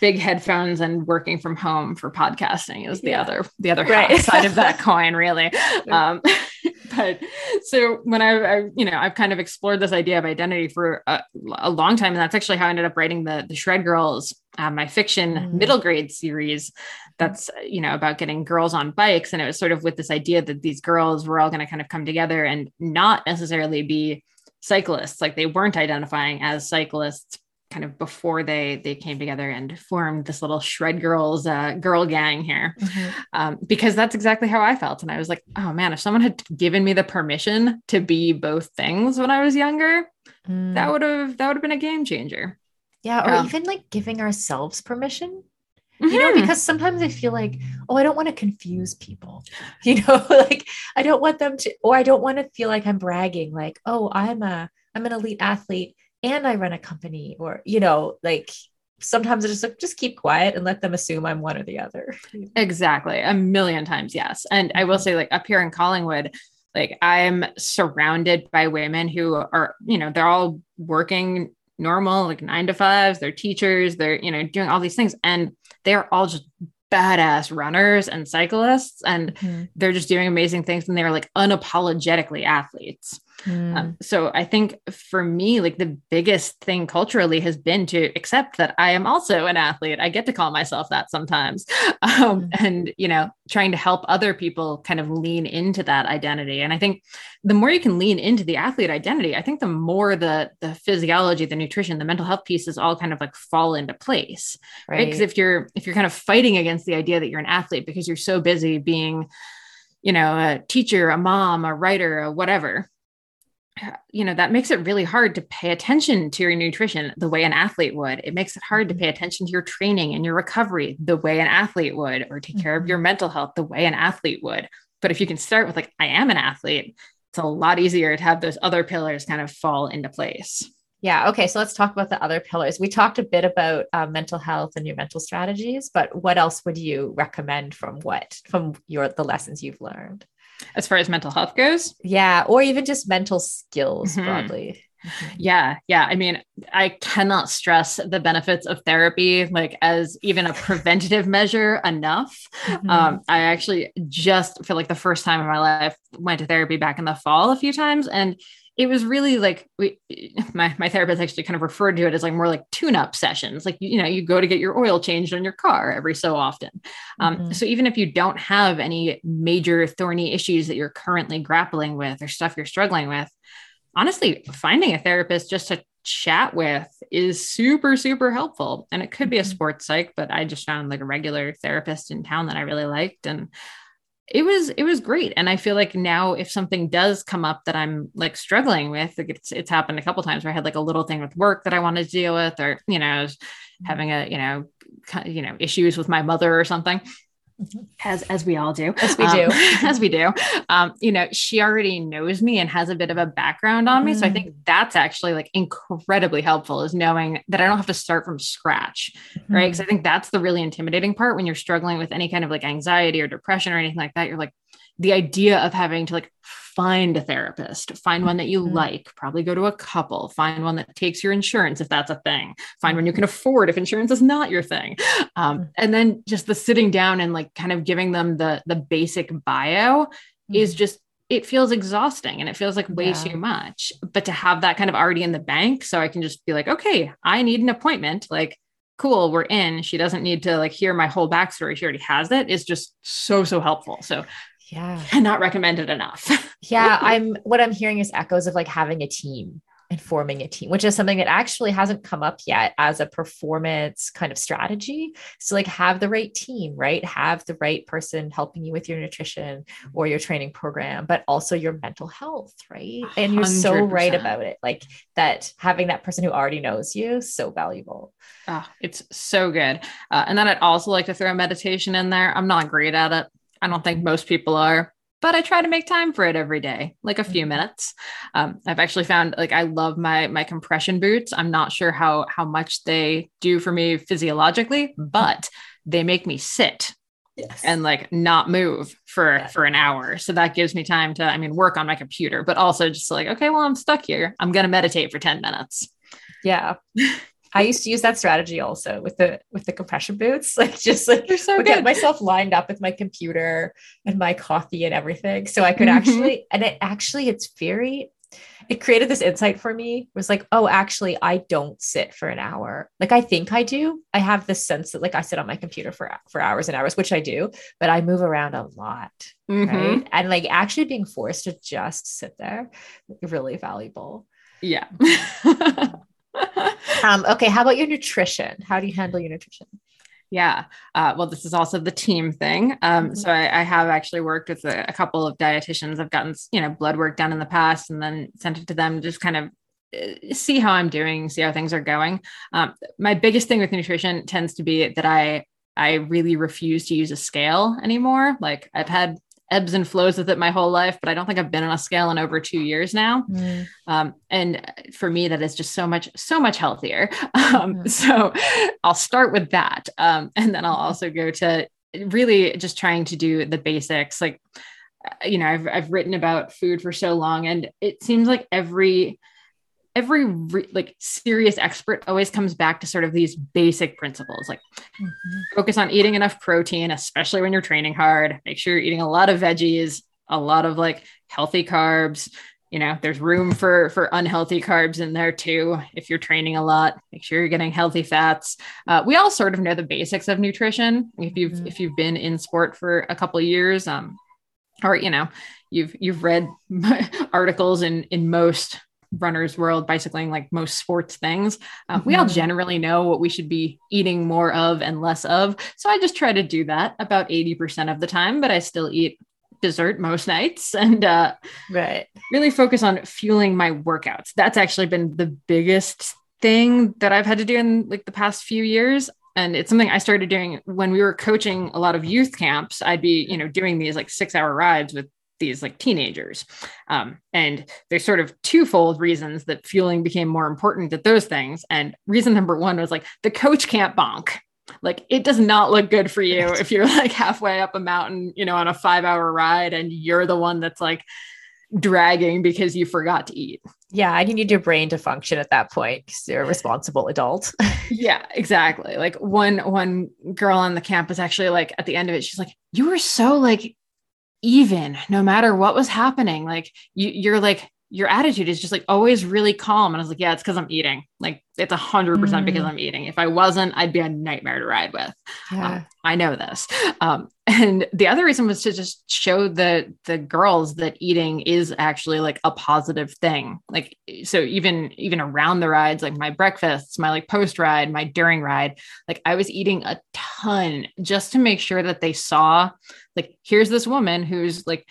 big headphones and working from home for podcasting is the Yeah. other the other Right. side of that coin really um but so when I, I you know i've kind of explored this idea of identity for a, a long time and that's actually how i ended up writing the the shred girls uh, my fiction Mm. middle grade series that's you know about getting girls on bikes and it was sort of with this idea that these girls were all going to kind of come together and not necessarily be cyclists like they weren't identifying as cyclists kind of before they they came together and formed this little shred girls uh, girl gang here um, because that's exactly how I felt. And I was like, oh man, if someone had given me the permission to be both things when I was younger, Mm. that would have that would have been a game changer. yeah, or yeah. even like giving ourselves permission. You know Mhm. because sometimes i feel like oh i don't want to confuse people you know like i don't want them to or i don't want to feel like i'm bragging like oh i'm a i'm an elite athlete and i run a company or you know like sometimes i just like just keep quiet and let them assume i'm one or the other Exactly. A million times, yes. And I will say, like up here in Collingwood, like I'm surrounded by women who are, you know, they're all working normal, like nine to fives, they're teachers, they're, you know, doing all these things. And they're all just badass runners and cyclists. And mm-hmm. they're just doing amazing things. And they're like unapologetically athletes. Mm. Um, so I think for me, like the biggest thing culturally has been to accept that I am also an athlete. I get to call myself that sometimes. Um, and, you know, trying to help other people kind of lean into that identity. And I think the more you can lean into the athlete identity, I think the more the the physiology, the nutrition, the mental health pieces all kind of like fall into place. Right. Because if you're if you're kind of fighting against the idea that you're an athlete because you're so busy being, you know, a teacher, a mom, a writer, a whatever, you know that makes it really hard to pay attention to your nutrition the way an athlete would it makes it hard to pay attention to your training and your recovery the way an athlete would or take care of Mhm. your mental health the way an athlete would but if you can start with like i am an athlete it's a lot easier to have those other pillars kind of fall into place Yeah. Okay. So let's talk about the other pillars. We talked a bit about uh, mental health and your mental strategies, but what else would you recommend from what from your the lessons you've learned? As far as mental health goes Yeah, or even just mental skills Mhm. broadly. Yeah, yeah. I mean, I cannot stress the benefits of therapy, like as even a preventative measure enough. Mhm. Um, I actually just feel like the first time in my life went to therapy back in the fall a few times, and it was really like we, my my therapist actually kind of referred to it as like more like tune-up sessions. Like you know, you go to get your oil changed on your car every so often. Um, Mhm. So even if you don't have any major thorny issues that you're currently grappling with or stuff you're struggling with, honestly, finding a therapist just to chat with is super, super helpful. And it could be a Mhm. sports psych, but I just found like a regular therapist in town that I really liked. And it was it was great and i feel like now if something does come up that i'm like struggling with like it's it's happened a couple times where i had like a little thing with work that i wanted to deal with or you know was mm-hmm. having a you know you know issues with my mother or something. As as we all do. As we Um, do. as we do. Um you know she already knows me and has a bit of a background on me so i think that's actually like incredibly helpful is knowing that i don't have to start from scratch right? Because i think that's the really intimidating part when you're struggling with any kind of like anxiety or depression or anything like that. You're like the idea of having to like find a therapist, find one that you mm-hmm. like, probably go to a couple, find one that takes your insurance if that's a thing, find one you can mm-hmm. afford if insurance is not your thing. Um, mm-hmm. and then just the sitting down and like kind of giving them the the basic bio mm-hmm. is just it feels exhausting and it feels like way yeah. too much. But to have that kind of already in the bank, so I can just be like, okay, I need an appointment. Like, cool, we're in. She doesn't need to like hear my whole backstory. She already has it. Is just so so helpful. So yeah, cannot recommend it enough. yeah, I'm what I'm hearing is echoes of like having a team and forming a team, which is something that actually hasn't come up yet as a performance kind of strategy. So, like, have the right team, right? Have the right person helping you with your nutrition or your training program, but also your mental health, right? And you're 100%. so right about it. Like, that having that person who already knows you, so valuable. Oh, it's so good. Uh, and then I'd also like to throw meditation in there. I'm not great at it. I don't think most people are but I try to make time for it every day, like a few mm-hmm. minutes. Um, I've actually found like I love my my compression boots. I'm not sure how how much they do for me physiologically, but they make me sit yes. and like not move for yeah. for an hour. So that gives me time to I mean work on my computer, but also just like okay, well I'm stuck here. I'm gonna meditate for ten minutes. Yeah. I used to use that strategy also with the with the compression boots, like just like so get myself lined up with my computer and my coffee and everything, so I could mm-hmm. actually. And it actually, it's very. It created this insight for me. Was like, oh, actually, I don't sit for an hour. Like I think I do. I have this sense that like I sit on my computer for for hours and hours, which I do, but I move around a lot, mm-hmm. right? And like actually being forced to just sit there, really valuable. Yeah. um, okay, how about your nutrition? How do you handle your nutrition? Yeah. Uh, well, this is also the team thing. Um, mm-hmm. So I, I, have actually worked with a, a, couple of dietitians. I've gotten, you know, blood work done in the past and then sent it to them, just kind of uh, see how I'm doing, see how things are going. Um, my biggest thing with nutrition tends to be that I I really refuse to use a scale anymore. Like I've had ebbs and flows with it my whole life, but I don't think I've been on a scale in over two years now. Mm. Um, and for me, that is just so much, so much healthier. Um, mm. So I'll start with that. Um, and then I'll also go to really just trying to do the basics. Like, uh, you know, I've, I've written about food for so long, and it seems like every every re- like serious expert always comes back to sort of these basic principles like mm-hmm. focus on eating enough protein especially when you're training hard. Make sure you're eating a lot of veggies a lot of like healthy carbs. You know there's room for for unhealthy carbs in there too if you're training a lot. Make sure you're getting healthy fats. Uh, we all sort of know the basics of nutrition. If you've mm-hmm. if you've been in sport for a couple of years um or you know you've you've read articles in in most runners world bicycling like most sports things mm-hmm. we all mm-hmm. generally know what we should be eating more of and less of so i just try to do that about 80% of the time but i still eat dessert most nights and uh, right really focus on fueling my workouts that's actually been the biggest thing that i've had to do in like the past few years and it's something i started doing when we were coaching a lot of youth camps i'd be you know doing these like six hour rides with these like teenagers. Um, and there's sort of twofold reasons that fueling became more important at those things. And reason number one was like the coach can't bonk. Like it does not look good for you if you're like halfway up a mountain, you know, on a five hour ride and you're the one that's like dragging because you forgot to eat. Yeah, and you need your brain to function at that point because you're a responsible adult. yeah, exactly. Like one one girl on the campus actually like at the end of it, she's like, "You were so like even no matter what was happening like you, you're like your attitude is just like always really calm and i was like yeah it's because i'm eating like it's a hundred percent because mm. I'm eating. If I wasn't, I'd be a nightmare to ride with. Yeah. Um, I know this. Um, and the other reason was to just show the the girls that eating is actually like a positive thing. Like so, even even around the rides, like my breakfasts, my like post ride, my during ride, like I was eating a ton just to make sure that they saw, like, here's this woman who's like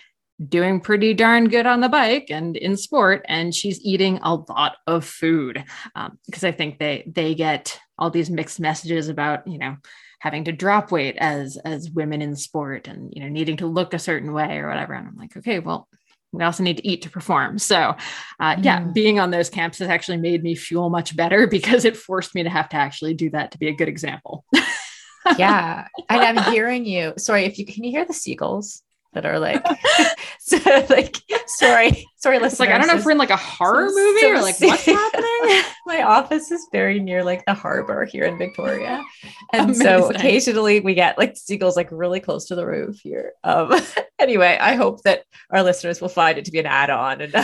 doing pretty darn good on the bike and in sport and she's eating a lot of food um, because i think they they get all these mixed messages about you know having to drop weight as as women in sport and you know needing to look a certain way or whatever. And i'm like okay well we also need to eat to perform. So uh, yeah mm. being on those camps has actually made me fuel much better because it forced me to have to actually do that to be a good example. Yeah. And i'm hearing you. Sorry if you can you hear the seagulls that are like, so, like sorry, sorry, It's like I don't know if we're in like a horror so- movie so or like what's happening. My office is very near like the harbor here in Victoria. And so occasionally we get like seagulls like really close to the roof here. Um anyway, I hope that our listeners will find it to be an add-on and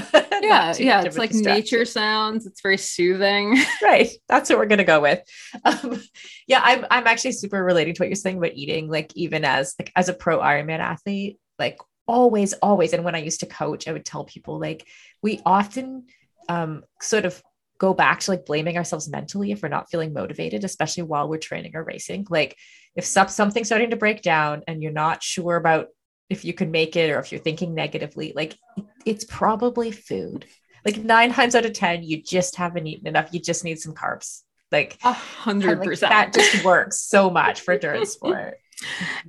yeah, yeah. It's like nature sounds. It's very soothing. right that's what we're going to go with um, yeah I'm, I'm actually super relating to what you're saying about eating like even as like as a pro ironman athlete like always always and when i used to coach i would tell people like we often um, sort of go back to like blaming ourselves mentally if we're not feeling motivated especially while we're training or racing like if something's starting to break down and you're not sure about if you can make it or if you're thinking negatively like it's probably food. Like nine times out of ten you just haven't eaten enough. You just need some carbs. Like, A hundred percent. that just works so much for endurance sport.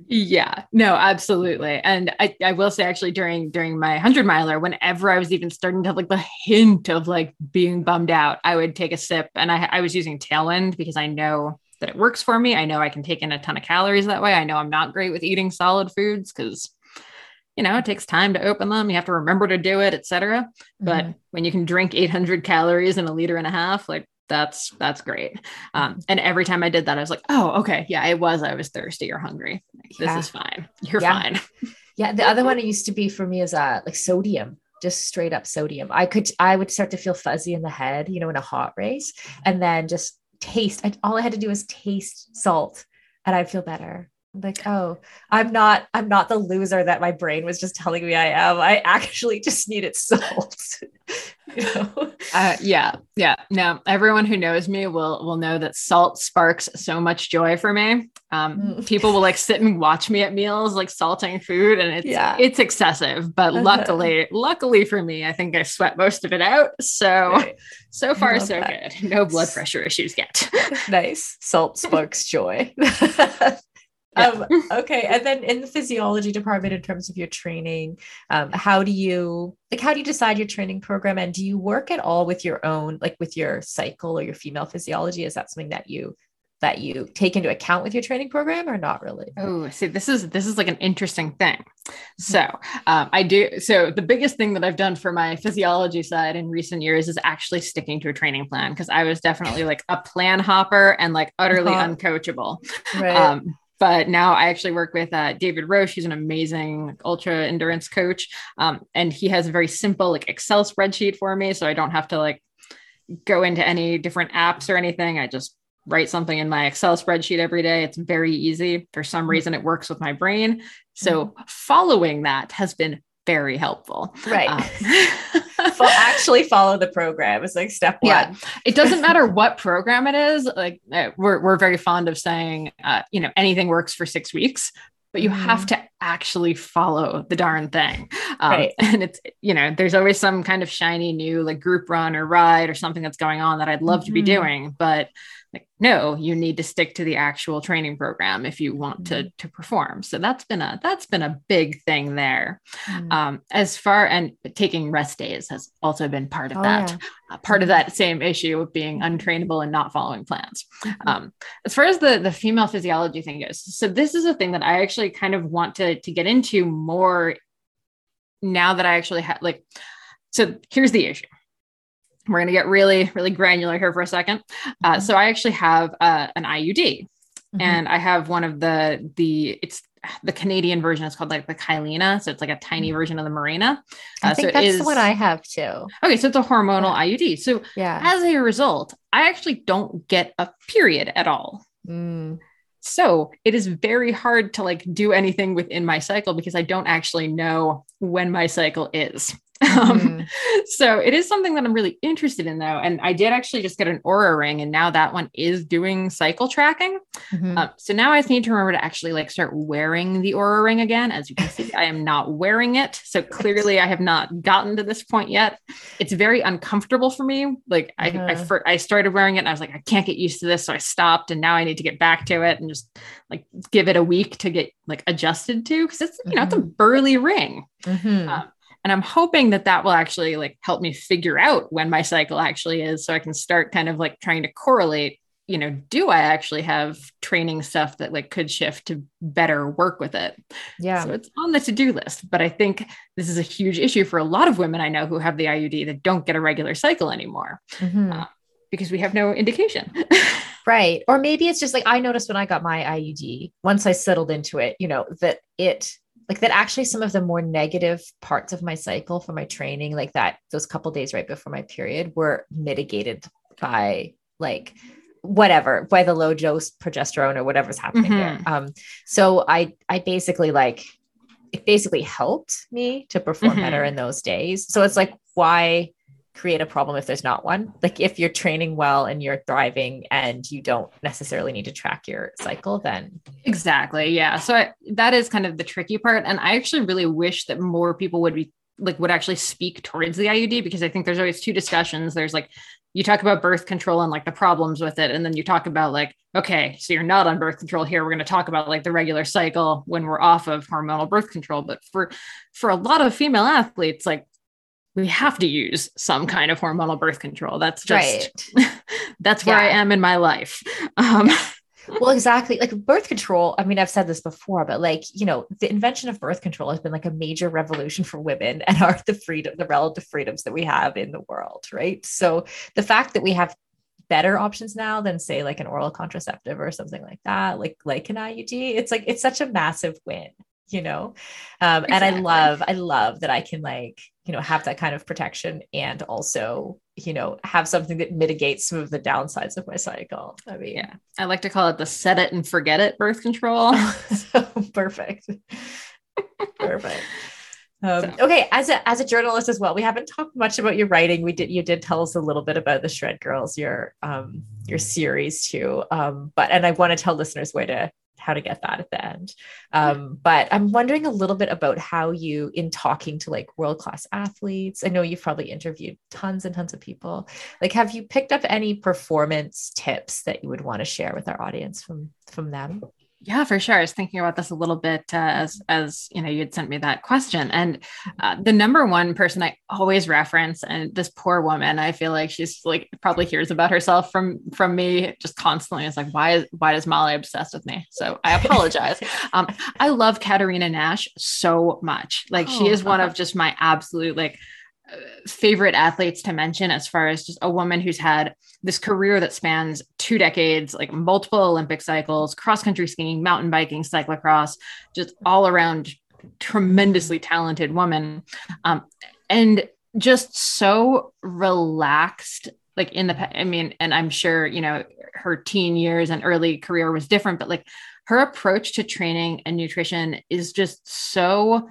Yeah, no, absolutely. And I, I will say actually during during my hundred miler, whenever I was even starting to have like the hint of like being bummed out, I would take a sip. And I, I was using tailwind because I know that it works for me. I know I can take in a ton of calories that way. I know I'm not great with eating solid foods because you know it takes time to open them. You have to remember to do it, etc. But Mhm. when you can drink 800 calories in a liter and a half, like that's that's great. Um, and every time I did that, I was like, oh, okay, yeah, it was. I was thirsty or hungry. Like, this is fine. You're Yeah. fine. yeah the other one it used to be for me is uh like sodium just straight up sodium i could i would start to feel fuzzy in the head you know in a hot race and then just taste I, all i had to do was taste salt and i'd feel better like oh i'm not i'm not the loser that my brain was just telling me i am i actually just needed salt you know Uh, yeah, yeah. No, everyone who knows me will will know that salt sparks so much joy for me. Um, Mm. People will like sit and watch me at meals, like salting food, and it's Yeah. it's excessive. But Uh-huh. luckily, luckily for me, I think I sweat most of it out. So Right. so far so that. good. No blood pressure issues yet. nice salt sparks joy um, okay and then in the physiology department in terms of your training um, how do you like how do you decide your training program and do you work at all with your own like with your cycle or your female physiology is that something that you that you take into account with your training program or not really Oh, see, this is this is like an interesting thing. So, um, I do. So, the biggest thing that I've done for my physiology side in recent years is actually sticking to a training plan because I was definitely like a plan hopper and like utterly Uh-huh. uncoachable. right Um, but now I actually work with uh, David Roche. He's an amazing ultra endurance coach, um, and he has a very simple like Excel spreadsheet for me, so I don't have to like go into any different apps or anything. I just write something in my Excel spreadsheet every day. It's very easy. For some reason, it works with my brain. So following that has been very helpful. right Um, Fo- actually follow the program is like step one Yeah. it doesn't matter what program it is. Like uh, we're, we're very fond of saying, uh, you know, anything works for six weeks, but you have to actually follow the darn thing. Um, Right. And it's, you know, there's always some kind of shiny new like group run or ride or something that's going on that I'd love to be Mhm. doing, but like, no, you need to stick to the actual training program if you want to, to perform. So that's been a, that's been a big thing there. Mm. Um, as far and taking rest days has also been part of Oh, that yeah. uh, part of that same issue of being untrainable and not following plans. Mhm. Um, as far as the the female physiology thing goes, so this is a thing that I actually kind of want to to get into more now that I actually have like. So here's the issue. We're going to get really really granular here for a second. Uh, Mhm. so I actually have uh, an IUD, Mhm. and I have one of the the it's the Canadian version is called like the Kyleena, so it's like a tiny version of the Mirena. I Uh, think so it that's is one I have too. okay. So it's a hormonal IUD. So Yeah. as a result, I actually don't get a period at all. Mm. So it is very hard to like do anything within my cycle because I don't actually know when my cycle is. Um, Mhm. so it is something that I'm really interested in though. And I did actually just get an Oura ring and now that one is doing cycle tracking. Mhm. Um, so now I just need to remember to actually like start wearing the Oura ring again. As you can see, I am not wearing it. So clearly I have not gotten to this point yet. It's very uncomfortable for me. Like I, I, Uh-huh. fir- I started wearing it and I was like, I can't get used to this. So I stopped and now I need to get back to it and just like give it a week to get like adjusted to. Cause it's, you know, it's a burly ring. Mhm. Um, and I'm hoping that that will actually like help me figure out when my cycle actually is so I can start kind of like trying to correlate you know, do I actually have training stuff that like could shift to better work with it? Yeah. So it's on the to-do list. But I think this is a huge issue for a lot of women I know who have the IUD that don't get a regular cycle anymore mm-hmm. uh, because we have no indication. right. Or maybe it's just like I noticed when I got my IUD, once I settled into it, you know, that it like that actually some of the more negative parts of my cycle for my training like that those couple days right before my period were mitigated by like whatever by the low dose progesterone or whatever's happening mm-hmm. there. Um, so I I basically like it basically helped me to perform mm-hmm. better in those days. So it's like why create a problem if there's not one? Like if you're training well and you're thriving and you don't necessarily need to track your cycle, then exactly yeah. So I, that is kind of the tricky part, and I actually really wish that more people would be like would actually speak towards the IUD because I think there's always two discussions. There's like you talk about birth control and like the problems with it and then you talk about like okay so you're not on birth control here we're going to talk about like the regular cycle when we're off of hormonal birth control but for for a lot of female athletes like we have to use some kind of hormonal birth control that's just right. that's where yeah. i am in my life um well, exactly. Like birth control. I mean, I've said this before, but like, you know, the invention of birth control has been like a major revolution for women and are the freedom, the relative freedoms that we have in the world. Right. So the fact that we have better options now than say like an oral contraceptive or something like that, like like an IUD, it's like it's such a massive win, you know? Um, exactly. and I love, I love that I can like, you know, have that kind of protection and also you know, have something that mitigates some of the downsides of my cycle. I mean, yeah, I like to call it the set it and forget it birth control. so perfect. perfect. Um, so. Okay, as a as a journalist as well, we haven't talked much about your writing. We did you did tell us a little bit about the Shred Girls, your um your series too. Um, but and I want to tell listeners where to how to get that at the end. Um, but I'm wondering a little bit about how you, in talking to like world class athletes, I know you've probably interviewed tons and tons of people. Like, have you picked up any performance tips that you would want to share with our audience from from them? Yeah, for sure. I was thinking about this a little bit uh, as as you know you had sent me that question, and uh, the number one person I always reference, and this poor woman, I feel like she's like probably hears about herself from from me just constantly. It's like why is why is Molly obsessed with me? So I apologize. um, I love Katerina Nash so much. Like oh, she is one of just my absolute like favorite athletes to mention as far as just a woman who's had this career that spans two decades, like multiple Olympic cycles, cross country skiing, mountain biking, cyclocross, just all around tremendously talented woman. Um, and just so relaxed like in the i mean and i'm sure you know her teen years and early career was different but like her approach to training and nutrition is just so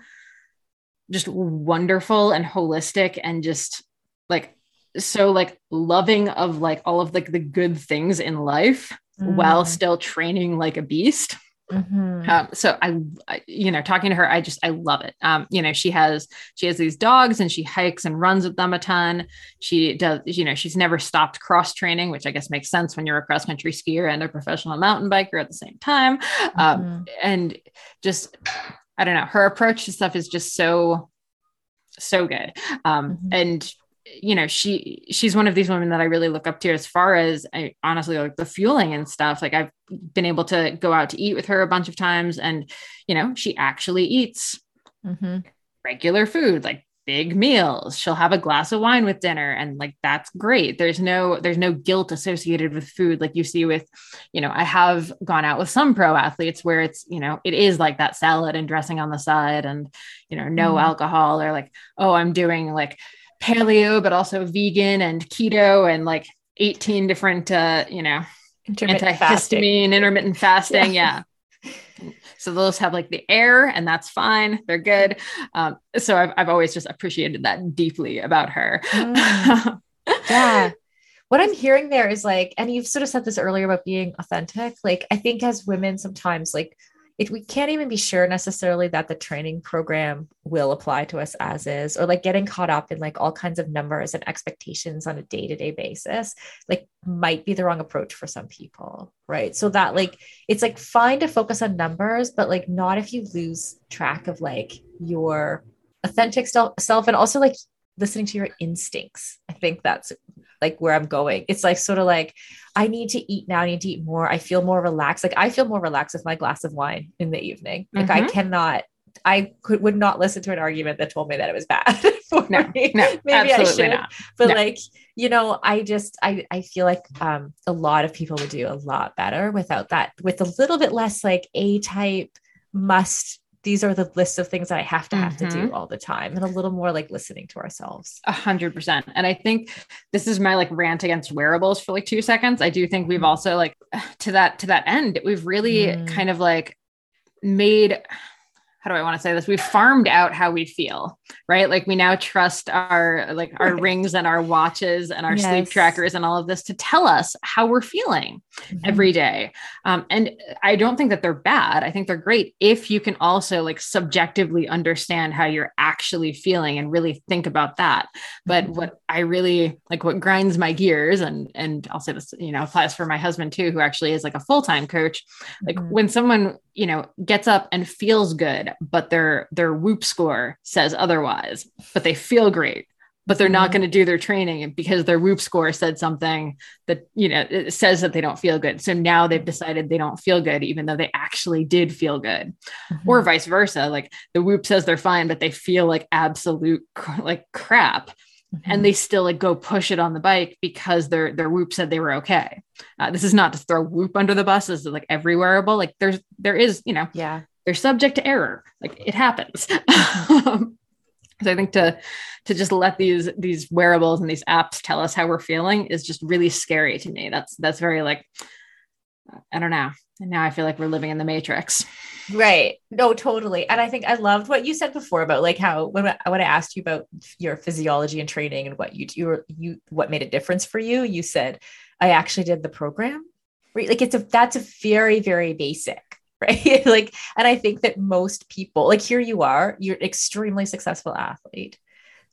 just wonderful and holistic and just like so like loving of like all of like the good things in life mm. while still training like a beast Mm-hmm. Um, so I, I, you know, talking to her, I just I love it. Um, you know, she has she has these dogs and she hikes and runs with them a ton. She does, you know, she's never stopped cross training, which I guess makes sense when you're a cross country skier and a professional mountain biker at the same time. Um, mm-hmm. Um, and just I don't know, her approach to stuff is just so, so good. Um, mm-hmm. And you know, she she's one of these women that I really look up to as far as I honestly like the fueling and stuff. Like I've been able to go out to eat with her a bunch of times, and you know, she actually eats mm-hmm. regular food, like big meals she'll have a glass of wine with dinner and like that's great there's no there's no guilt associated with food like you see with you know i have gone out with some pro athletes where it's you know it is like that salad and dressing on the side and you know no mm. alcohol or like oh i'm doing like paleo but also vegan and keto and like 18 different uh you know antihistamine fasting. intermittent fasting yeah. yeah so those have like the air, and that's fine. They're good. Um, so I've, I've always just appreciated that deeply about her. Mm. yeah. What I'm hearing there is like, and you've sort of said this earlier about being authentic. Like, I think as women, sometimes like it, we can't even be sure necessarily that the training program will apply to us as is or like getting caught up in like all kinds of numbers and expectations on a day-to-day basis like might be the wrong approach for some people right? So that like it's like fine to focus on numbers but like not if you lose track of like your authentic self and also like listening to your instincts i think that's like where I'm going. It's like sort of like I need to eat now. I need to eat more. I feel more relaxed. Like I feel more relaxed with my glass of wine in the evening. Like mm-hmm. I cannot. I could would not listen to an argument that told me that it was bad. no, me. no, maybe I should. Not. But no. like you know, I just I I feel like um a lot of people would do a lot better without that, with a little bit less like A type must these are the lists of things that I have to have mm-hmm. to do mm-hmm. all the time and a little more like listening to ourselves. A hundred percent. And I think this is my like rant against wearables for like two seconds. I do think we've also like to that to that end, we've really mm. kind of like made how do I want to say this? We've farmed out how we feel, right? Like we now trust our like our right. rings and our watches and our yes. sleep trackers and all of this to tell us how we're feeling mm-hmm. every day. Um, and I don't think that they're bad. I think they're great if you can also like subjectively understand how you're actually feeling and really think about that. But mm-hmm. what I really like, what grinds my gears, and and I'll say this, you know, applies for my husband too, who actually is like a full time coach. Like mm-hmm. when someone you know gets up and feels good but their their whoop score says otherwise but they feel great but they're not mm-hmm. going to do their training because their whoop score said something that you know it says that they don't feel good so now they've decided they don't feel good even though they actually did feel good mm-hmm. or vice versa like the whoop says they're fine but they feel like absolute like crap mm-hmm. and they still like go push it on the bike because their their whoop said they were okay. Uh, this is not to throw whoop under the bus. This is like every wearable. Like there's there is you know yeah they're subject to error. Like it happens. Um, so I think to to just let these these wearables and these apps tell us how we're feeling is just really scary to me. That's that's very like I don't know. And now I feel like we're living in the matrix. Right. No, totally. And I think I loved what you said before about like how when I, when I asked you about your physiology and training and what you do, you what made a difference for you, you said I actually did the program. Right. Like it's a that's a very very basic right? Like and i think that most people like here you are you're extremely successful athlete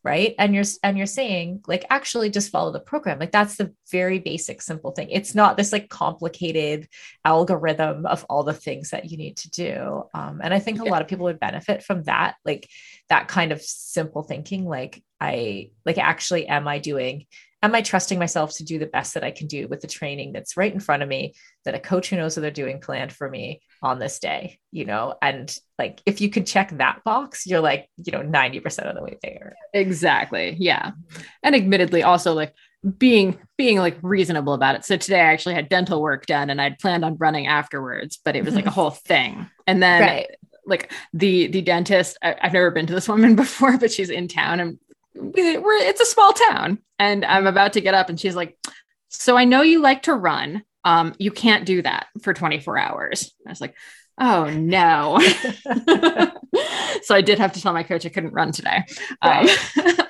right? And you're and you're saying like actually just follow the program. Like that's the very basic simple thing. It's not this like complicated algorithm of all the things that you need to do. Um, and i think a lot of people would benefit from that like that kind of simple thinking like i like actually am i doing am I trusting myself to do the best that I can do with the training that's right in front of me, that a coach who knows what they're doing planned for me on this day, you know? And like, if you could check that box, you're like, you know, 90% of the way there. Exactly. Yeah. And admittedly, also like, being being like reasonable about it. So today I actually had dental work done and I'd planned on running afterwards, but it was like a mm-hmm. whole thing. And then right like the the dentist I, have never been to this woman before but she's in town and we're it's a small town and i'm about to get up and she's like so i know you like to run. Um you can't do that for 24 hours. I was like oh no. So i did have to tell my coach i couldn't run today. Right. um,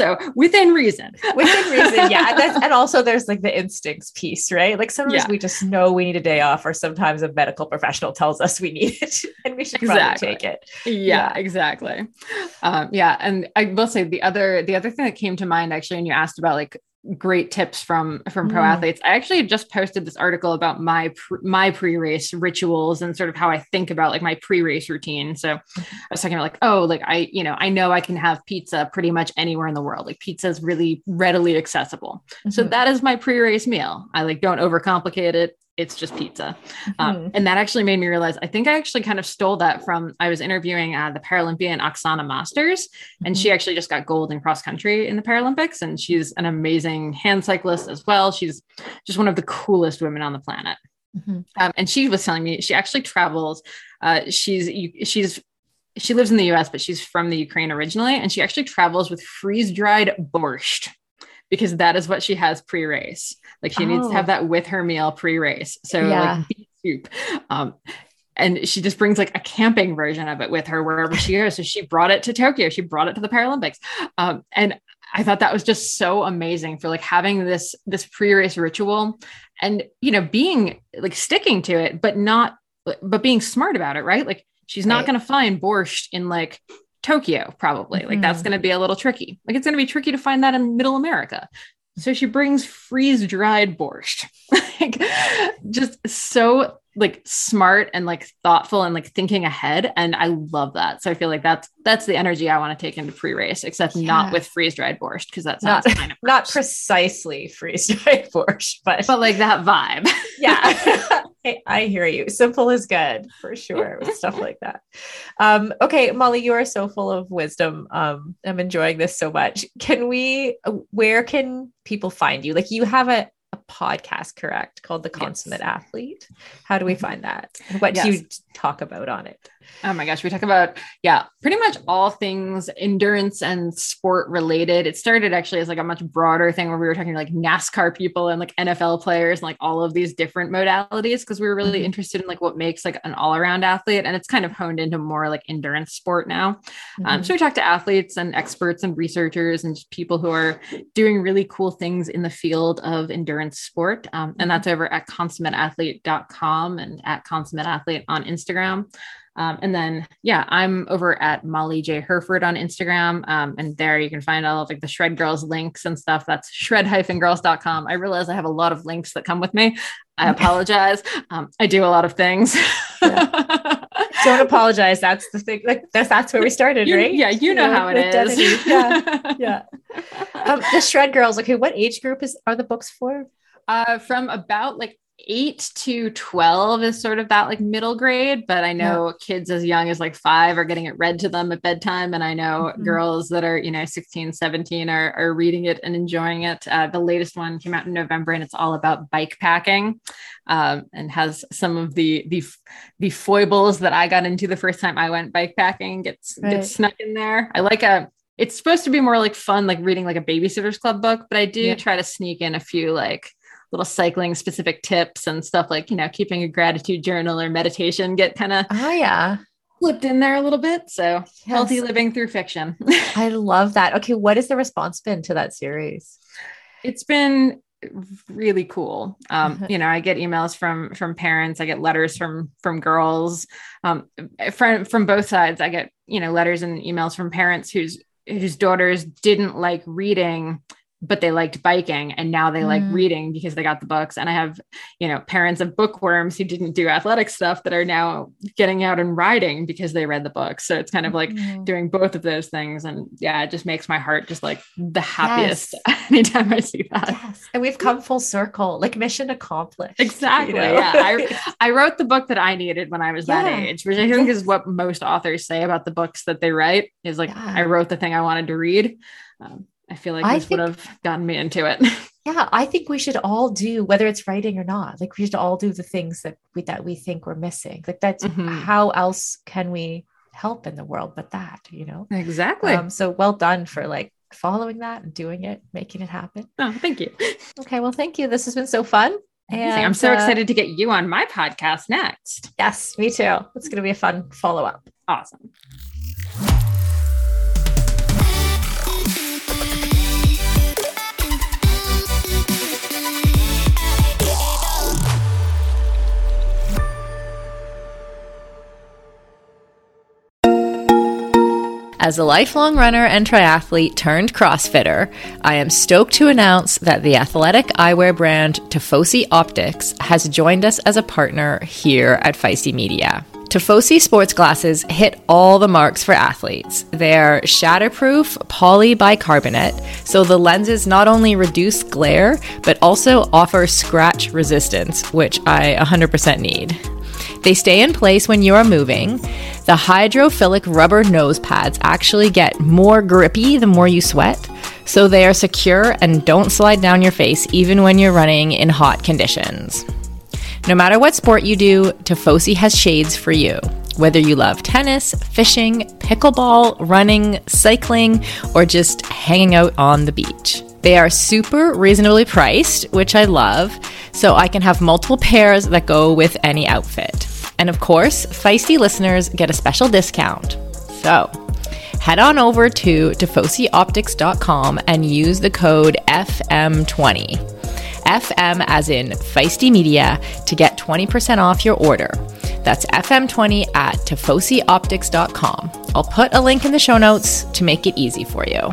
so within reason within reason yeah that's, and also there's like the instincts piece right like sometimes yeah. we just know we need a day off or sometimes a medical professional tells us we need it and we should exactly. take it yeah, yeah. exactly um, yeah and i will say the other the other thing that came to mind actually when you asked about like great tips from from pro mm. athletes. I actually just posted this article about my pre, my pre-race rituals and sort of how I think about like my pre-race routine. So I was talking about like oh like I you know I know I can have pizza pretty much anywhere in the world. Like pizza is really readily accessible. Mm-hmm. So that is my pre-race meal. I like don't overcomplicate it it's just pizza. Um, mm-hmm. and that actually made me realize I think I actually kind of stole that from I was interviewing uh, the Paralympian Oksana Masters, mm-hmm. and she mm-hmm. actually just got gold in cross country in the Paralympics. And she's an amazing hand cyclist as well. She's just one of the coolest women on the planet. Mm-hmm. Um, and she was telling me she actually travels. Uh, she's she's she lives in the US, but she's from the Ukraine originally, and she actually travels with freeze dried borscht because that is what she has pre-race. Like she oh. needs to have oh. that with her meal pre-race. So yeah. like beet soup. Um, and she just brings like a camping version of it with her wherever she goes. So she brought it to Tokyo. She brought it to the Paralympics. Um, and I thought that was just so amazing for like having this this pre-race ritual and you know being like sticking to it, but not but being smart about it, right? Like she's not right. going to find borscht in like Tokyo, probably. Mm-hmm. Like that's mm-hmm. going to be a little tricky. Like it's going to be tricky to find that in middle America. So she brings freeze dried borscht, like just so like smart and like thoughtful and like thinking ahead and i love that. So i feel like that's that's the energy i want to take into pre-race except yeah. not with freeze-dried borscht because that's not kind of not precisely freeze-dried borscht but but like that vibe. Yeah. I, I, hear you. Simple is good for sure with stuff like that. Um okay molly you are so full of wisdom. Um i'm enjoying this so much. Can we where can people find you? Like you have a a podcast, correct? Called The Consummate yes. Athlete. How do we find that? what yes. do you talk about on it? Oh my gosh, we talk about, yeah, pretty much all things endurance and sport related. It started actually as like a much broader thing where we were talking like NASCAR people and like NFL players and like all of these different modalities because we were really mm-hmm. interested in like what makes like an all around athlete. And it's kind of honed into more like endurance sport now. Um, mm-hmm. Um, so we talk to athletes and experts and researchers and people who are doing really cool things in the field of endurance sport. Um, and mm-hmm. that's over at consummateathlete.com and at consummateathlete on Instagram. Um, and then, yeah, I'm over at Molly J. Hurford on Instagram. Um, and there you can find all of like the Shred Girls links and stuff. That's shred-girls.com. I realize I have a lot of links that come with me. I apologize. Um, I do a lot of things. Yeah. Don't apologize. That's the thing. Like that's that's where we started, you, right? Yeah, you know yeah, how it is. yeah, yeah. Um, the Shred Girls. Okay, what age group is are the books for? Uh, from about like eight to 12 is sort of that like middle grade, but I know yeah. kids as young as like five are getting it read to them at bedtime. And I know mm-hmm. girls that are, you know, 16, 17 are, are reading it and enjoying it. Uh, the latest one came out in November and it's all about bike packing um, and has some of the, the, the foibles that I got into the first time I went bike packing gets, right. gets snuck in there. I like a, it's supposed to be more like fun, like reading like a babysitter's club book, but I do yeah. try to sneak in a few like little cycling specific tips and stuff like, you know, keeping a gratitude journal or meditation get kind of oh yeah flipped in there a little bit. So yes. healthy living through fiction. I love that. Okay. What has the response been to that series? It's been really cool. Um, you know, I get emails from from parents, I get letters from from girls, um, from from both sides. I get, you know, letters and emails from parents whose whose daughters didn't like reading but they liked biking and now they mm. like reading because they got the books and i have you know parents of bookworms who didn't do athletic stuff that are now getting out and riding because they read the books so it's kind of like mm. doing both of those things and yeah it just makes my heart just like the happiest yes. anytime i see that yes and we've come full circle like mission accomplished exactly you know? yeah I, I wrote the book that i needed when i was yeah. that age which i think yes. is what most authors say about the books that they write is like yeah. i wrote the thing i wanted to read um, I feel like I this think, would have gotten me into it. yeah, I think we should all do whether it's writing or not. Like we should all do the things that we that we think we're missing. Like that's mm-hmm. how else can we help in the world but that, you know? Exactly. Um, so well done for like following that and doing it, making it happen. Oh, thank you. Okay, well, thank you. This has been so fun. And I'm so uh, excited to get you on my podcast next. Yes, me too. It's going to be a fun follow up. Awesome. As a lifelong runner and triathlete turned CrossFitter, I am stoked to announce that the athletic eyewear brand Tifosi Optics has joined us as a partner here at Feisty Media. Tifosi sports glasses hit all the marks for athletes. They're shatterproof polybicarbonate, so the lenses not only reduce glare, but also offer scratch resistance, which I 100% need. They stay in place when you are moving. The hydrophilic rubber nose pads actually get more grippy the more you sweat, so they are secure and don't slide down your face even when you're running in hot conditions. No matter what sport you do, Tifosi has shades for you. Whether you love tennis, fishing, pickleball, running, cycling, or just hanging out on the beach. They are super reasonably priced, which I love, so I can have multiple pairs that go with any outfit. And of course, feisty listeners get a special discount. So, head on over to tifosioptics.com and use the code FM20. FM as in feisty media to get 20% off your order. That's FM20 at tifosioptics.com. I'll put a link in the show notes to make it easy for you.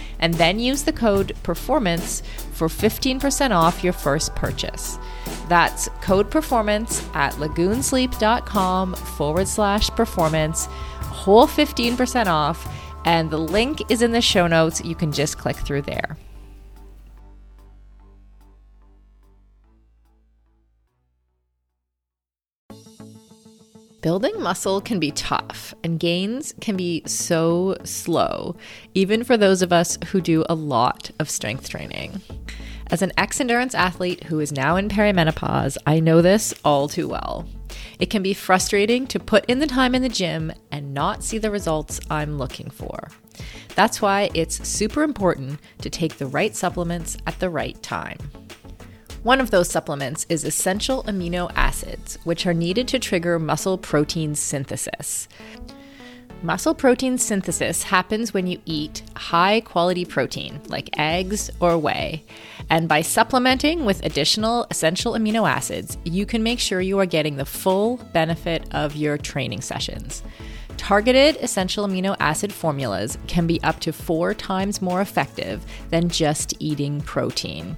and then use the code PERFORMANCE for 15% off your first purchase. That's code PERFORMANCE at lagoonsleep.com forward slash performance, whole 15% off, and the link is in the show notes. You can just click through there. Building muscle can be tough, and gains can be so slow, even for those of us who do a lot of strength training. As an ex endurance athlete who is now in perimenopause, I know this all too well. It can be frustrating to put in the time in the gym and not see the results I'm looking for. That's why it's super important to take the right supplements at the right time. One of those supplements is essential amino acids, which are needed to trigger muscle protein synthesis. Muscle protein synthesis happens when you eat high quality protein, like eggs or whey. And by supplementing with additional essential amino acids, you can make sure you are getting the full benefit of your training sessions. Targeted essential amino acid formulas can be up to four times more effective than just eating protein.